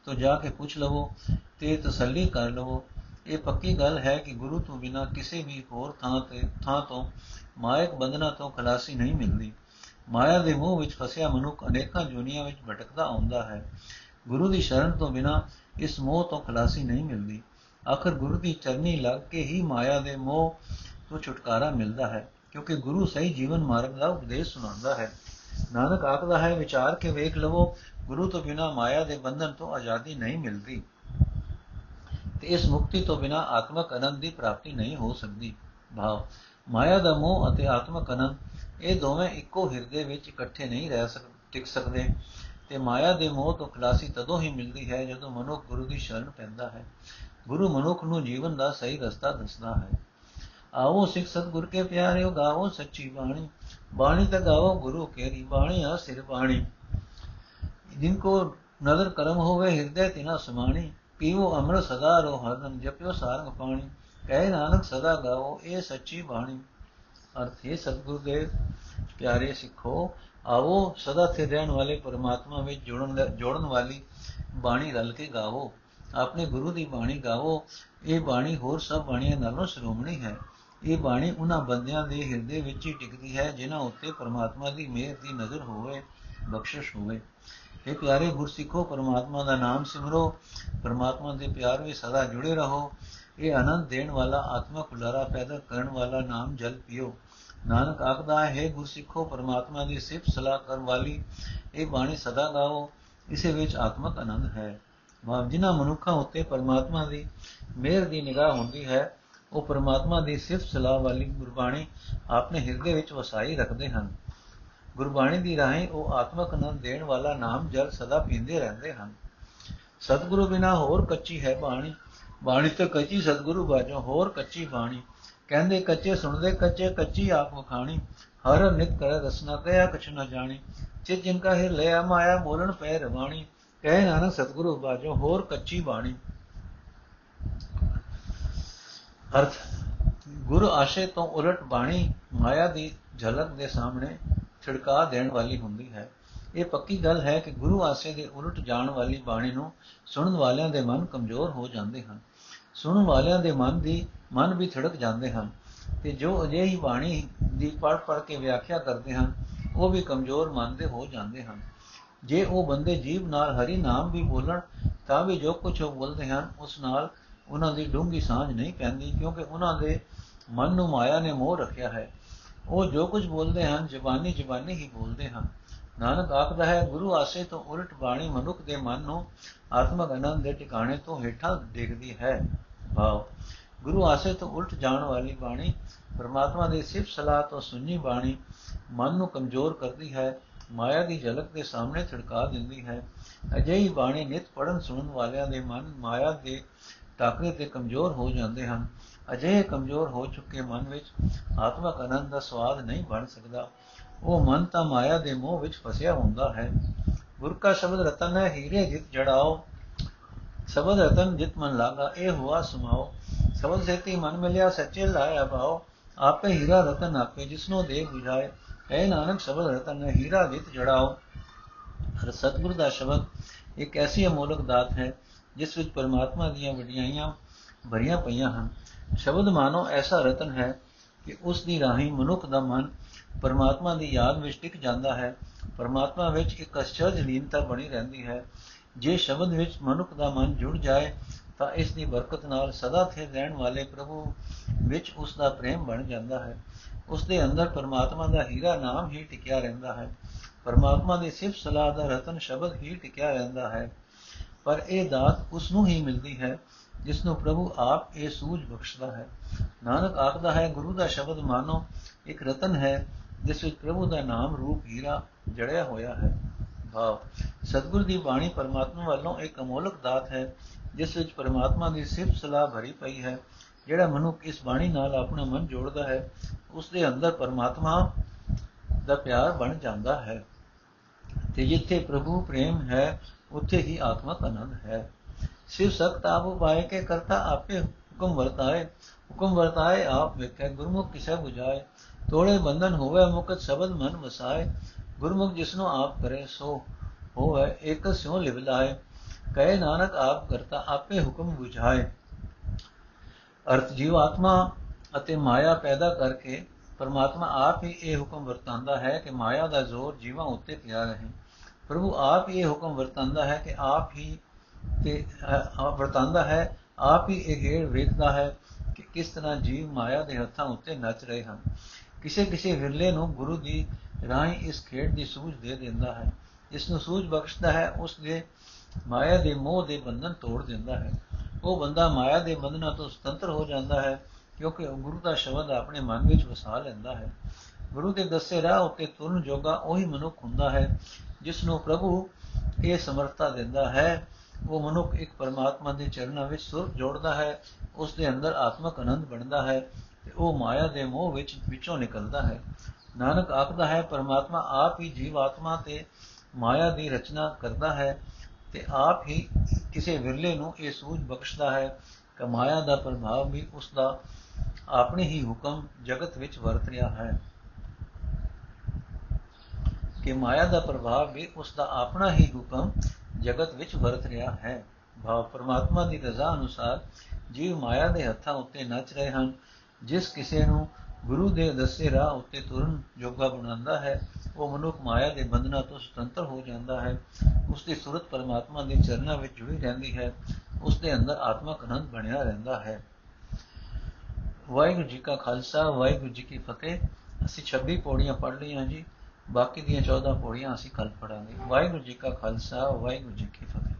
ਤੋਂ ਜਾ ਕੇ ਪੁੱਛ ਲਵੋ ਤੇ ਤਸੱਲੀ ਕਰ ਲਵੋ। ਇਹ ਪੱਕੀ ਗੱਲ ਹੈ ਕਿ ਗੁਰੂ ਤੋਂ ਬਿਨਾ ਕਿਸੇ ਵੀ ਹੋਰ ਥਾਂ ਤੇ, ਥਾਂ ਤੋਂ ਮਾਇਕ ਬੰਧਨਾਂ ਤੋਂ ਖਲਾਸੀ ਨਹੀਂ ਮਿਲਦੀ। ਮਾਇਆ ਦੇ ਮੋਹ ਵਿੱਚ ਫਸਿਆ ਮਨੁੱਖ ਅਨੇਕਾਂ ਜੁਨੀਆਂ ਵਿੱਚ ਭਟਕਦਾ ਆਉਂਦਾ ਹੈ। ਗੁਰੂ ਦੀ ਸ਼ਰਨ ਤੋਂ ਬਿਨਾ ਇਸ ਮੋਹ ਤੋਂ ਖਲਾਸੀ ਨਹੀਂ ਮਿਲਦੀ। ਆਖਰ ਗੁਰੂ ਦੀ ਚਰਨੀ ਲੱਗ ਕੇ ਹੀ ਮਾਇਆ ਦੇ ਮੋਹ ਤੋਂ ਛੁਟਕਾਰਾ ਮਿਲਦਾ ਹੈ, ਕਿਉਂਕਿ ਗੁਰੂ ਸਹੀ ਜੀਵਨ ਮਾਰਗ ਦਾ ਉਪਦੇਸ਼ ਸੁਣਾਉਂਦਾ ਹੈ। ਨਾਨਕ ਆਖਦਾ ਹੈ, ਵਿਚਾਰ ਕੇ ਵੇਖ ਲਵੋ, ਗੁਰੂ ਤੋਂ ਬਿਨਾ ਮਾਇਆ ਦੇ ਬੰਧਨ ਤੋਂ ਆਜ਼ਾਦੀ ਨਹੀਂ ਮਿਲਦੀ। ਤੇ ਇਸ ਮੁਕਤੀ ਤੋਂ ਬਿਨਾ ਆਤਮਕ ਆਨੰਦ ਦੀ ਪ੍ਰਾਪਤੀ ਨਹੀਂ ਹੋ ਸਕਦੀ। ਭਾਵ, ਮਾਇਆ ਦਾ ਮੋਹ ਅਤੇ ਆਤਮਕ ਆਨੰਦ ਇਹ ਦੋਵੇਂ ਇੱਕੋ ਹਿਰਦੇ ਵਿੱਚ ਇਕੱਠੇ ਨਹੀਂ ਰਹਿ ਸਕ, ਟਿਕ ਸਕਦੇ। ਤੇ ਮਾਇਆ ਦੇ ਮੋਹ ਤੋਂ ਖਲਾਸੀ ਤਦੋਂ ਹੀ ਮਿਲਦੀ ਹੈ ਜਦੋਂ ਮਨੁੱਖ ਗੁਰੂ ਦੀ ਸ਼ਰਨ ਪੈਂਦਾ ਹੈ। ਗੁਰੂ ਮਨੁੱਖ ਨੂੰ ਜੀਵਨ ਦਾ ਸਹੀ ਰਸਤਾ ਦੱਸਦਾ ਹੈ। ਆਓ ਸਿੱਖ ਸਤਗੁਰ ਕੇ ਪਿਆਰਿਓ, ਗਾਵੋ ਸੱਚੀ ਬਾਣੀ। ਬਾਣੀ ਤਾਂ ਗਾਵੋ ਗੁਰੂ ਕੇਰੀ, ਬਾਣੀ ਆ ਸਿਰ ਬਾਣੀ। ਜਿਨ ਕੋ ਨਜ਼ਰ ਕਰਮ ਹੋਵੇ, ਹਿਰਦੇ ਤਿਨਾ ਸਮਾਣੀ। ਪੀਵੋ ਅੰਮ੍ਰਿਤ ਸਦਾ ਰੋ ਹਰਦਮ ਜਪਿਓ ਸਾਰੰਗ ਪਾਣੀ। ਕਹੇ ਨਾਨਕ ਸਦਾ ਗਾਵੋ ਇਹ ਸੱਚੀ ਬਾਣੀ। ਅਰਥ ਹੈ ਸਤਗੁਰ ਦੇ ਪਿਆਰੇ ਸਿੱਖੋ, ਆਵੋ, ਸਦਾ ਸੇ ਰਹਿਣ ਵਾਲੇ ਪਰਮਾਤਮਾ ਵਿੱਚ ਜੁੜਨ ਜੋੜਨ ਵਾਲੀ ਬਾਣੀ ਰਲ ਕੇ ਗਾਵੋ। ਆਪਣੇ ਗੁਰੂ ਦੀ ਬਾਣੀ ਗਾਵੋ। ਇਹ ਬਾਣੀ ਹੋਰ ਸਭ ਬਾਣੀਆਂ ਨਾਲੋਂ ਸ਼੍ਰੋਮਣੀ ਹੈ। ਇਹ ਬਾਣੀ ਉਹਨਾਂ ਬੰਦਿਆਂ ਦੇ ਹਿਰਦੇ ਵਿੱਚ ਹੀ ਟਿਕਦੀ ਹੈ, ਜਿਨ੍ਹਾਂ ਉੱਤੇ ਪਰਮਾਤਮਾ ਦੀ ਮਿਹਰ ਦੀ ਨਜ਼ਰ ਹੋਵੇ, ਬਖਸ਼ਿਸ਼ ਹੋਵੇ। ਇਹ ਪਿਆਰੇ ਗੁਰਸਿੱਖੋ, ਪਰਮਾਤਮਾ ਦਾ ਨਾਮ ਸਿਮਰੋ। ਪਰਮਾਤਮਾ ਦੇ ਪਿਆਰ ਵਿੱਚ ਸਦਾ ਜੁੜੇ ਰਹੋ। ਇਹ ਆਨੰਦ ਦੇਣ ਵਾਲਾ ਆਤਮਕ ਹੁਲਾਰਾ ਪੈਦਾ ਕਰਨ ਵਾਲਾ ਨਾਮ ਜਲ ਪੀਓ। ਨਾਨਕ ਆਖਦਾ ਹੈ ਗੁਰਸਿੱਖੋ, ਪਰਮਾਤਮਾ ਦੀ ਸਿਫਤ ਸਲਾਹ ਕਰਨ ਵਾਲੀ ਇਹ ਬਾਣੀ ਸਦਾ ਗਾਓ ਇਸੇ ਵਿੱਚ ਆਤਮਕ ਆਨੰਦ ਹੈ। ਮਾਂ ਜਿਨ੍ਹਾਂ ਮਨੁੱਖਾਂ ਉੱਤੇ ਪਰਮਾਤਮਾ ਦੀ ਮਿਹਰ ਦੀ ਨਿਗਾਹ ਹੁੰਦੀ ਹੈ, ਉਹ ਪਰਮਾਤਮਾ ਦੀ ਸਿਫਤ ਸਲਾਹ ਵਾਲੀ ਗੁਰਬਾਣੀ ਆਪਣੇ ਹਿਰਦੇ ਵਿੱਚ ਵਸਾਈ ਰੱਖਦੇ ਹਨ। ਗੁਰਬਾਣੀ ਦੀ ਰਾਹੀਂ ਉਹ ਆਤਮਕ ਆਨੰਦ ਦੇਣ ਵਾਲਾ ਨਾਮ ਜਲ ਸਦਾ ਪੀਂਦੇ ਰਹਿੰਦੇ ਹਨ। ਸਤਿਗੁਰੂ ਬਿਨਾ ਹੋਰ ਕੱਚੀ ਹੈ ਬਾਣੀ। ਬਾਣੀ ਤੇ ਕੱਚੀ ਸਤਿਗੁਰੂ ਬਾਝੋਂ ਹੋਰ ਕੱਚੀ ਬਾਣੀ। ਕਹਿੰਦੇ ਕੱਚੇ ਸੁਣਦੇ, ਕੱਚੇ ਕੱਚੀ ਆਪ ਵਖਾਣੀ ਹਰ ਨਿਤ ਕਰ ਰਸਨਾ ਕਹਿਆ ਕਛ ਨਾ ਜਾਣੀ। ਚਿਤ ਜਿਨ ਕਾ ਹੈ ਲਿਆ ਮਾਇਆ ਬੋਲਣ ਪੈ ਰਵਾਣੀ। ਕਹਿ ਨਾਨਕ ਸਤਿਗੁਰੂ ਬਾਝੋਂ ਹੋਰ ਕੱਚੀ ਬਾਣੀ। ਅਰਥ, ਗੁਰੂ ਆਸ਼ੇ ਤੋਂ ਉਲਟ ਬਾਣੀ ਮਾਇਆ ਦੀ ਝਲਕ ਦੇ ਸਾਹਮਣੇ ਛਿੜਕਾ ਦੇਣ ਵਾਲੀ ਹੁੰਦੀ ਹੈ। ਇਹ ਪੱਕੀ ਗੱਲ ਹੈ ਕਿ ਗੁਰੂ ਆਸੇ ਦੇ ਉਲਟ ਜਾਣ ਵਾਲੀ ਬਾਣੀ ਨੂੰ ਸੁਣਨ ਵਾਲਿਆਂ ਦੇ ਮਨ ਕਮਜ਼ੋਰ ਹੋ ਜਾਂਦੇ ਹਨ। ਸੁਣਨ ਵਾਲਿਆਂ ਦੇ ਮਨ ਦੀ, ਮਨ ਵੀ ਥੜਕ ਜਾਂਦੇ ਹਨ। ਤੇ ਜੋ ਅਜਿਹੀ ਬਾਣੀ ਦੀ ਪੜ ਪੜ ਕੇ ਵਿਆਖਿਆ ਕਰਦੇ ਹਨ, ਉਹ ਵੀ ਕਮਜ਼ੋਰ ਮਨ ਦੇ ਹੋ ਜਾਂਦੇ ਹਨ। ਜੇ ਉਹ ਬੰਦੇ ਜੀਵ ਨਾਲ ਹਰੀ ਨਾਮ ਵੀ ਬੋਲਣ, ਤਾਂ ਵੀ ਜੋ ਕੁਝ ਉਹ ਬੋਲਦੇ ਹਨ, ਉਸ ਨਾਲ ਉਹਨਾਂ ਦੀ ਡੂੰਗੀ ਸਾਂਝ ਨਹੀਂ ਪੈਂਦੀ, ਕਿਉਂਕਿ ਉਹਨਾਂ ਦੇ ਮਨ ਨੂੰ ਮਾਇਆ ਨੇ ਮੋਹ ਰੱਖਿਆ ਹੈ। ਉਹ ਜੋ ਕੁਝ ਬੋਲਦੇ ਹਨ, ਜ਼ਬਾਨੀ ਜ਼ਬਾਨੀ ਹੀ ਬੋਲਦੇ ਹਨ। ਨਾਨਕ ਆਖਦਾ ਹੈ, ਗੁਰੂ ਆਸੇ ਤੋਂ ਉਲਟ ਬਾਣੀ ਮਨੁੱਖ ਦੇ ਮਨ ਨੂੰ ਆਤਮਕ ਆਨੰਦ ਦੇ ਟਿਕਾਣੇ ਤੋਂ ਹੇਠਾਂ ਦੇਖਦੀ ਹੈ। ਭਾਵ ਗੁਰੂ ਆਸੇ ਤੋਂ ਉਲਟ ਜਾਣ ਵਾਲੀ ਬਾਣੀ, ਪਰਮਾਤਮਾ ਦੀ ਸਿਫਤ ਸਲਾਹ ਤੋਂ ਸੁਣੀ ਬਾਣੀ ਮਨ ਨੂੰ ਕਮਜ਼ੋਰ ਕਰਦੀ ਹੈ, ਮਾਇਆ ਦੀ ਝਲਕ ਦੇ ਸਾਹਮਣੇ ਛੜਕਾ ਦਿੰਦੀ ਹੈ। ਅਜਿਹੀ ਬਾਣੀ ਨਿਤ ਪੜਨ ਸੁਣਨ ਵਾਲਿਆਂ ਦੇ ਮਨ ਮਾਇਆ ਦੇ ਟਾਕਰੇ ਤੇ ਕਮਜ਼ੋਰ ਹੋ ਜਾਂਦੇ ਹਨ। ਅਜਿਹੇ ਕਮਜ਼ੋਰ ਹੋ ਚੁੱਕੇ ਮਨ ਵਿੱਚ ਆਤਮਕ ਆਨੰਦ ਦਾ ਸਵਾਦ ਨਹੀਂ ਬਣ ਸਕਦਾ। ਉਹ ਮਨ ਤਾਂ ਮਾਇਆ ਦੇ ਮੋਹ ਵਿੱਚ ਫਸਿਆ ਹੁੰਦਾ ਹੈ। ਗੁਰ ਕਾ ਸ਼ਬਦ ਰਤਨ ਹੈ, ਹੀਰੇ ਜਿਤ ਜੜਾਓ ਸ਼ਬਦ ਰਤਨ ਜਿਤ ਮਨ ਲਾਗਾ, ਇਹ ਹੁਆ ਸੁਮਾਓ। ਸ਼ਬਦ ਸੇਤੀ ਮਨ ਮਿਲਿਆ, ਸੱਚੇ ਲਾਇਆ ਭਾਓ। ਆਪੇ ਹੀਰਾ ਰਤਨ ਆਪੇ ਜਿਸਨੋ ਦੇ 부ਝਾਏ ਐ ਨਾਨਕ, ਸ਼ਬਦ ਰਤਨ ਹੈ ਹੀਰਾ ਜਿਤ ਜੜਾਓ। ਹਰ ਸਤਿਗੁਰ ਦਾ ਸ਼ਬਦ ਇੱਕ ਐਸੀ ਅਮੋਲਕ ਦਾਤ ਹੈ, ਜਿਸ ਵਿੱਚ ਪਰਮਾਤਮਾ ਦੀਆਂ ਵਡਿਆਈਆਂ ਭਰੀਆਂ ਪਈਆਂ ਹਨ। ਸ਼ਬਦ ਮਾਨੋ ਐਸਾ ਰਤਨ ਹੈ ਕਿ ਉਸ ਦੀ ਰਾਹੀਂ ਮਨੁੱਖ ਦਾ ਮਨ ਪਰਮਾਤਮਾ ਦੀ ਯਾਦ ਵਿੱਚ ਟਿਕ ਜਾਂਦਾ ਹੈ। ਪਰਮਾਤਮਾ ਵਿੱਚ ਇੱਕ ਅਚਰਜ ਲੀਨਤਾ ਬਣੀ ਰਹਿੰਦੀ ਹੈ। ਜੇ ਸ਼ਬਦ ਵਿੱਚ ਮਨੁੱਖ ਦਾ ਮਨ ਜੁੜ ਜਾਏ, ਤਾਂ ਇਸ ਦੀ ਬਰਕਤ ਨਾਲ ਸਦਾ ਥੇ ਰਹਿਣ ਵਾਲੇ ਪ੍ਰਭੂ ਵਿੱਚ ਉਸ ਦਾ ਪ੍ਰੇਮ ਬਣ ਜਾਂਦਾ ਹੈ। ਉਸ ਦੇ ਅੰਦਰ ਪਰਮਾਤਮਾ ਦਾ ਹੀਰਾ ਨਾਮ ਹੀ ਟਿਕਿਆ ਰਹਿੰਦਾ ਹੈ। ਪਰਮਾਤਮਾ ਦੀ ਸਿਫਤ ਸਲਾਹ ਦਾ ਰਤਨ ਸ਼ਬਦ ਹੀ ਟਿਕਿਆ ਰਹਿੰਦਾ ਹੈ। ਪਰ ਇਹ ਦਾਤ ਉਸ ਨੂੰ ਹੀ ਮਿਲਦੀ ਹੈ, ਜਿਸ ਨੂੰ ਪ੍ਰਭੂ ਆਪ ਇਹ ਸੂਝ ਬਖਸ਼ਦਾ ਹੈ। ਨਾਨਕ ਆਖਦਾ ਹੈ, ਗੁਰੂ ਦਾ ਸ਼ਬਦ ਮਾਨੋ, ਇੱਕ ਰਤਨ ਹੈ, ਜਿਸ ਵਿੱਚ ਪ੍ਰਭੂ ਦਾ ਨਾਮ ਰੂਪ ਹੀਰਾ ਜੜਿਆ ਹੋਇਆ ਹੈ। ਭਾਵ, ਸਤਿਗੁਰ ਦੀ ਬਾਣੀ ਪਰਮਾਤਮਾ ਵੱਲੋਂ ਇੱਕ ਅਮੋਲਕ ਦਾਤ ਹੈ, ਜਿਸ ਵਿੱਚ ਪਰਮਾਤਮਾ ਦੀ ਸਿਫਤ ਸਲਾਹ ਭਰੀ ਪਈ ਹੈ, ਜਿਹੜਾ ਮਨੁੱਖ ਇਸ ਬਾਣੀ ਨਾਲ ਆਪਣਾ ਮਨ ਜੋੜਦਾ ਹੈ, ਉਸ ਦੇ ਅੰਦਰ ਪਰਮਾਤਮਾ ਦਾ ਪਿਆਰ ਬਣ ਜਾਂਦਾ ਹੈ। ਤੇ ਜਿੱਥੇ ਪ੍ਰਭੂ ਪ੍ਰੇਮ ਹੈ, ਉੱਥੇ ਹੀ ਆਤਮਕ ਆਨੰਦ ਹੈ। ਸਿਵ ਸਖਤ ਆਪ ਉਪਾਏ ਕੇ ਕਰਤਾ ਆਪੇ ਹੁਕਮ ਵਰਤਾਏ ਹੁਕਮ ਵਰਤਾਏ ਆਪ ਵੇਖੇ, ਗੁਰਮੁਖ ਕਿਸੈ 부ਝਾਏ ਤੋੜੇ ਬੰਧਨ ਹੋਵੇ ਮੁਕਤ ਸ਼ਬਦ ਮਨ ਵਸਾਏ ਗੁਰਮੁਖ ਜਿਸਨੂੰ ਆਪ ਕਰੇ, ਸੋ ਹੋਵੇ ਇੱਕ ਸਿਉ ਲਿਵ ਲਾਏ ਕਹੇ ਨਾਨਕ ਆਪ ਕਰਤਾ ਆਪੇ ਹੁਕਮ 부ਝਾਏ ਅਰਥ ਜੀਵ ਆਤਮਾ ਅਤੇ ਮਾਇਆ ਪੈਦਾ ਕਰਕੇ ਪਰਮਾਤਮਾ ਆਪ ਹੀ ਇਹ ਹੁਕਮ ਵਰਤਾਂਦਾ ਹੈ ਕਿ ਮਾਇਆ ਦਾ ਜ਼ੋਰ ਜੀਵਾਂ ਉੱਤੇ ਪਿਆ ਰਹੇ। ਪ੍ਰਭੂ ਆਪ ਹੀ ਇਹ ਹੁਕਮ ਵਰਤਾਂਦਾ ਹੈ ਕਿ ਆਪ ਹੀ ਤੇ ਆਪ ਵਰਤਾਂਦਾ ਹੈ, ਆਪ ਹੀ ਇਹ ਖੇਡ ਵੇਖਦਾ ਹੈ ਕਿ ਕਿਸ ਤਰ੍ਹਾਂ ਜੀਵ ਮਾਇਆ ਦੇ ਹੱਥਾਂ ਉੱਤੇ ਨੱਚ ਰਹੇ ਹਨ। ਕਿਸੇ ਕਿਸੇ ਵਿਰਲੇ ਨੂੰ ਗੁਰੂ ਦੀ ਰਾਹੀਂ ਇਸ ਖੇਡ ਦੀ ਸੂਝ ਦੇ ਦਿੰਦਾ ਹੈ। ਇਸ ਨੂੰ ਸੂਝ ਬਖਸ਼ਦਾ ਹੈ, ਉਸ ਦੇ ਮਾਇਆ ਦੇ ਮੋਹ ਦੇ ਬੰਧਨ ਤੋੜ ਦਿੰਦਾ ਹੈ। ਉਹ ਬੰਦਾ ਮਾਇਆ ਦੇ ਬੰਧਨਾਂ ਤੋਂ ਸੁਤੰਤਰ ਹੋ ਜਾਂਦਾ ਹੈ, ਕਿਉਂਕਿ ਉਹ ਗੁਰੂ ਦਾ ਸ਼ਬਦ ਆਪਣੇ ਮਨ ਵਿੱਚ ਵਸਾ ਲੈਂਦਾ ਹੈ। ਗੁਰੂ ਦੇ ਦੱਸੇ ਰਾਹ ਉੱਤੇ ਤੁਰਨ ਜੋਗਾ ਉਹੀ ਮਨੁੱਖ ਹੁੰਦਾ ਹੈ, ਜਿਸ ਨੂੰ ਪ੍ਰਭੂ ਇਹ ਸਮਰੱਥਾ ਦਿੰਦਾ ਹੈ। ਉਹ ਮਨੁੱਖ ਇੱਕ ਪਰਮਾਤਮਾ ਦੇ ਚਰਨਾਂ ਵਿੱਚ ਸੁਰ ਜੋੜਦਾ ਹੈ, ਉਸ ਦੇ ਅੰਦਰ ਆਤਮਕ ਆਨੰਦ ਬਣਦਾ ਹੈ ਤੇ ਉਹ ਮਾਇਆ ਦੇ ਮੋਹ ਵਿੱਚ ਵਿੱਚੋਂ ਨਿਕਲਦਾ ਹੈ। ਨਾਨਕ ਆਖਦਾ ਹੈ, ਪਰਮਾਤਮਾ ਆਪ ਹੀ ਜੀਵ ਆਤਮਾ ਤੇ ਮਾਇਆ ਦੀ ਰਚਨਾ ਕਰਦਾ ਹੈ ਤੇ ਆਪ ਹੀ ਕਿਸੇ ਵਿਰਲੇ ਨੂੰ ਇਹ ਸੂਝ ਬਖਸ਼ਦਾ ਹੈ ਕਿ ਮਾਇਆ ਦਾ ਪ੍ਰਭਾਵ ਵੀ ਉਸ ਦਾ ਆਪਣੇ ਹੀ ਹੁਕਮ ਜਗਤ ਵਿੱਚ ਵਰਤ ਰਿਹਾ ਹੈ। ਕਿ ਮਾਇਆ ਦਾ ਪ੍ਰਭਾਵ ਵੀ ਉਸ ਦਾ ਆਪਣਾ ਹੀ ਹੁਕਮ ਜਗਤ ਵਿੱਚ ਵਰਤ ਰਿਹਾ ਹੈ। ਭਾਵ ਪਰਮਾਤਮਾ ਦੀ ਰਜ਼ਾ ਅਨੁਸਾਰ ਜੀਵ ਮਾਇਆ ਦੇ ਹੱਥਾਂ ਉੱਤੇ ਨੱਚ ਰਹੇ ਹਨ, ਜਿਸ ਕਿਸੇ ਨੂੰ ਗੁਰੂ ਦੇ ਦੱਸੇ ਰਾਹ ਉੱਤੇ ਤੁਰਨ ਜੋਗਾ ਬਣਾਉਂਦਾ ਹੈ, ਉਹ ਮਨੁੱਖ ਮਾਇਆ ਦੇ ਬੰਧਨਾਂ ਤੋਂ ਸੁਤੰਤਰ ਹੋ ਜਾਂਦਾ ਹੈ ਉਸ ਦੀ ਸੁਰਤ ਪਰਮਾਤਮਾ ਦੇ ਚਰਨਾਂ ਵਿੱਚ ਜੁੜੀ ਰਹਿੰਦੀ ਹੈ ਉਸ ਦੇ ਅੰਦਰ ਆਤਮਕ ਅਨੰਦ ਬਣਿਆ ਰਹਿੰਦਾ ਹੈ। ਵਾਹਿਗੁਰੂ ਜੀ ਕਾ ਖਾਲਸਾ, ਵਾਹਿਗੁਰੂ ਜੀ ਕੀ ਫਤਿਹ। ਅਸੀਂ 26 ਪੌੜੀਆਂ ਪੜ੍ਹ ਲਈਆਂ ਜੀ, ਬਾਕੀ ਦੀਆਂ 14 ਪੌੜੀਆਂ ਅਸੀਂ ਕੱਲ ਪੜਾਂਗੇ ਵਾਹਿਗੁਰੂ ਜੀ ਕਾ ਖਾਲਸਾ, ਵਾਹਿਗੁਰੂ ਜੀ ਕੀ ਫਤਿਹ।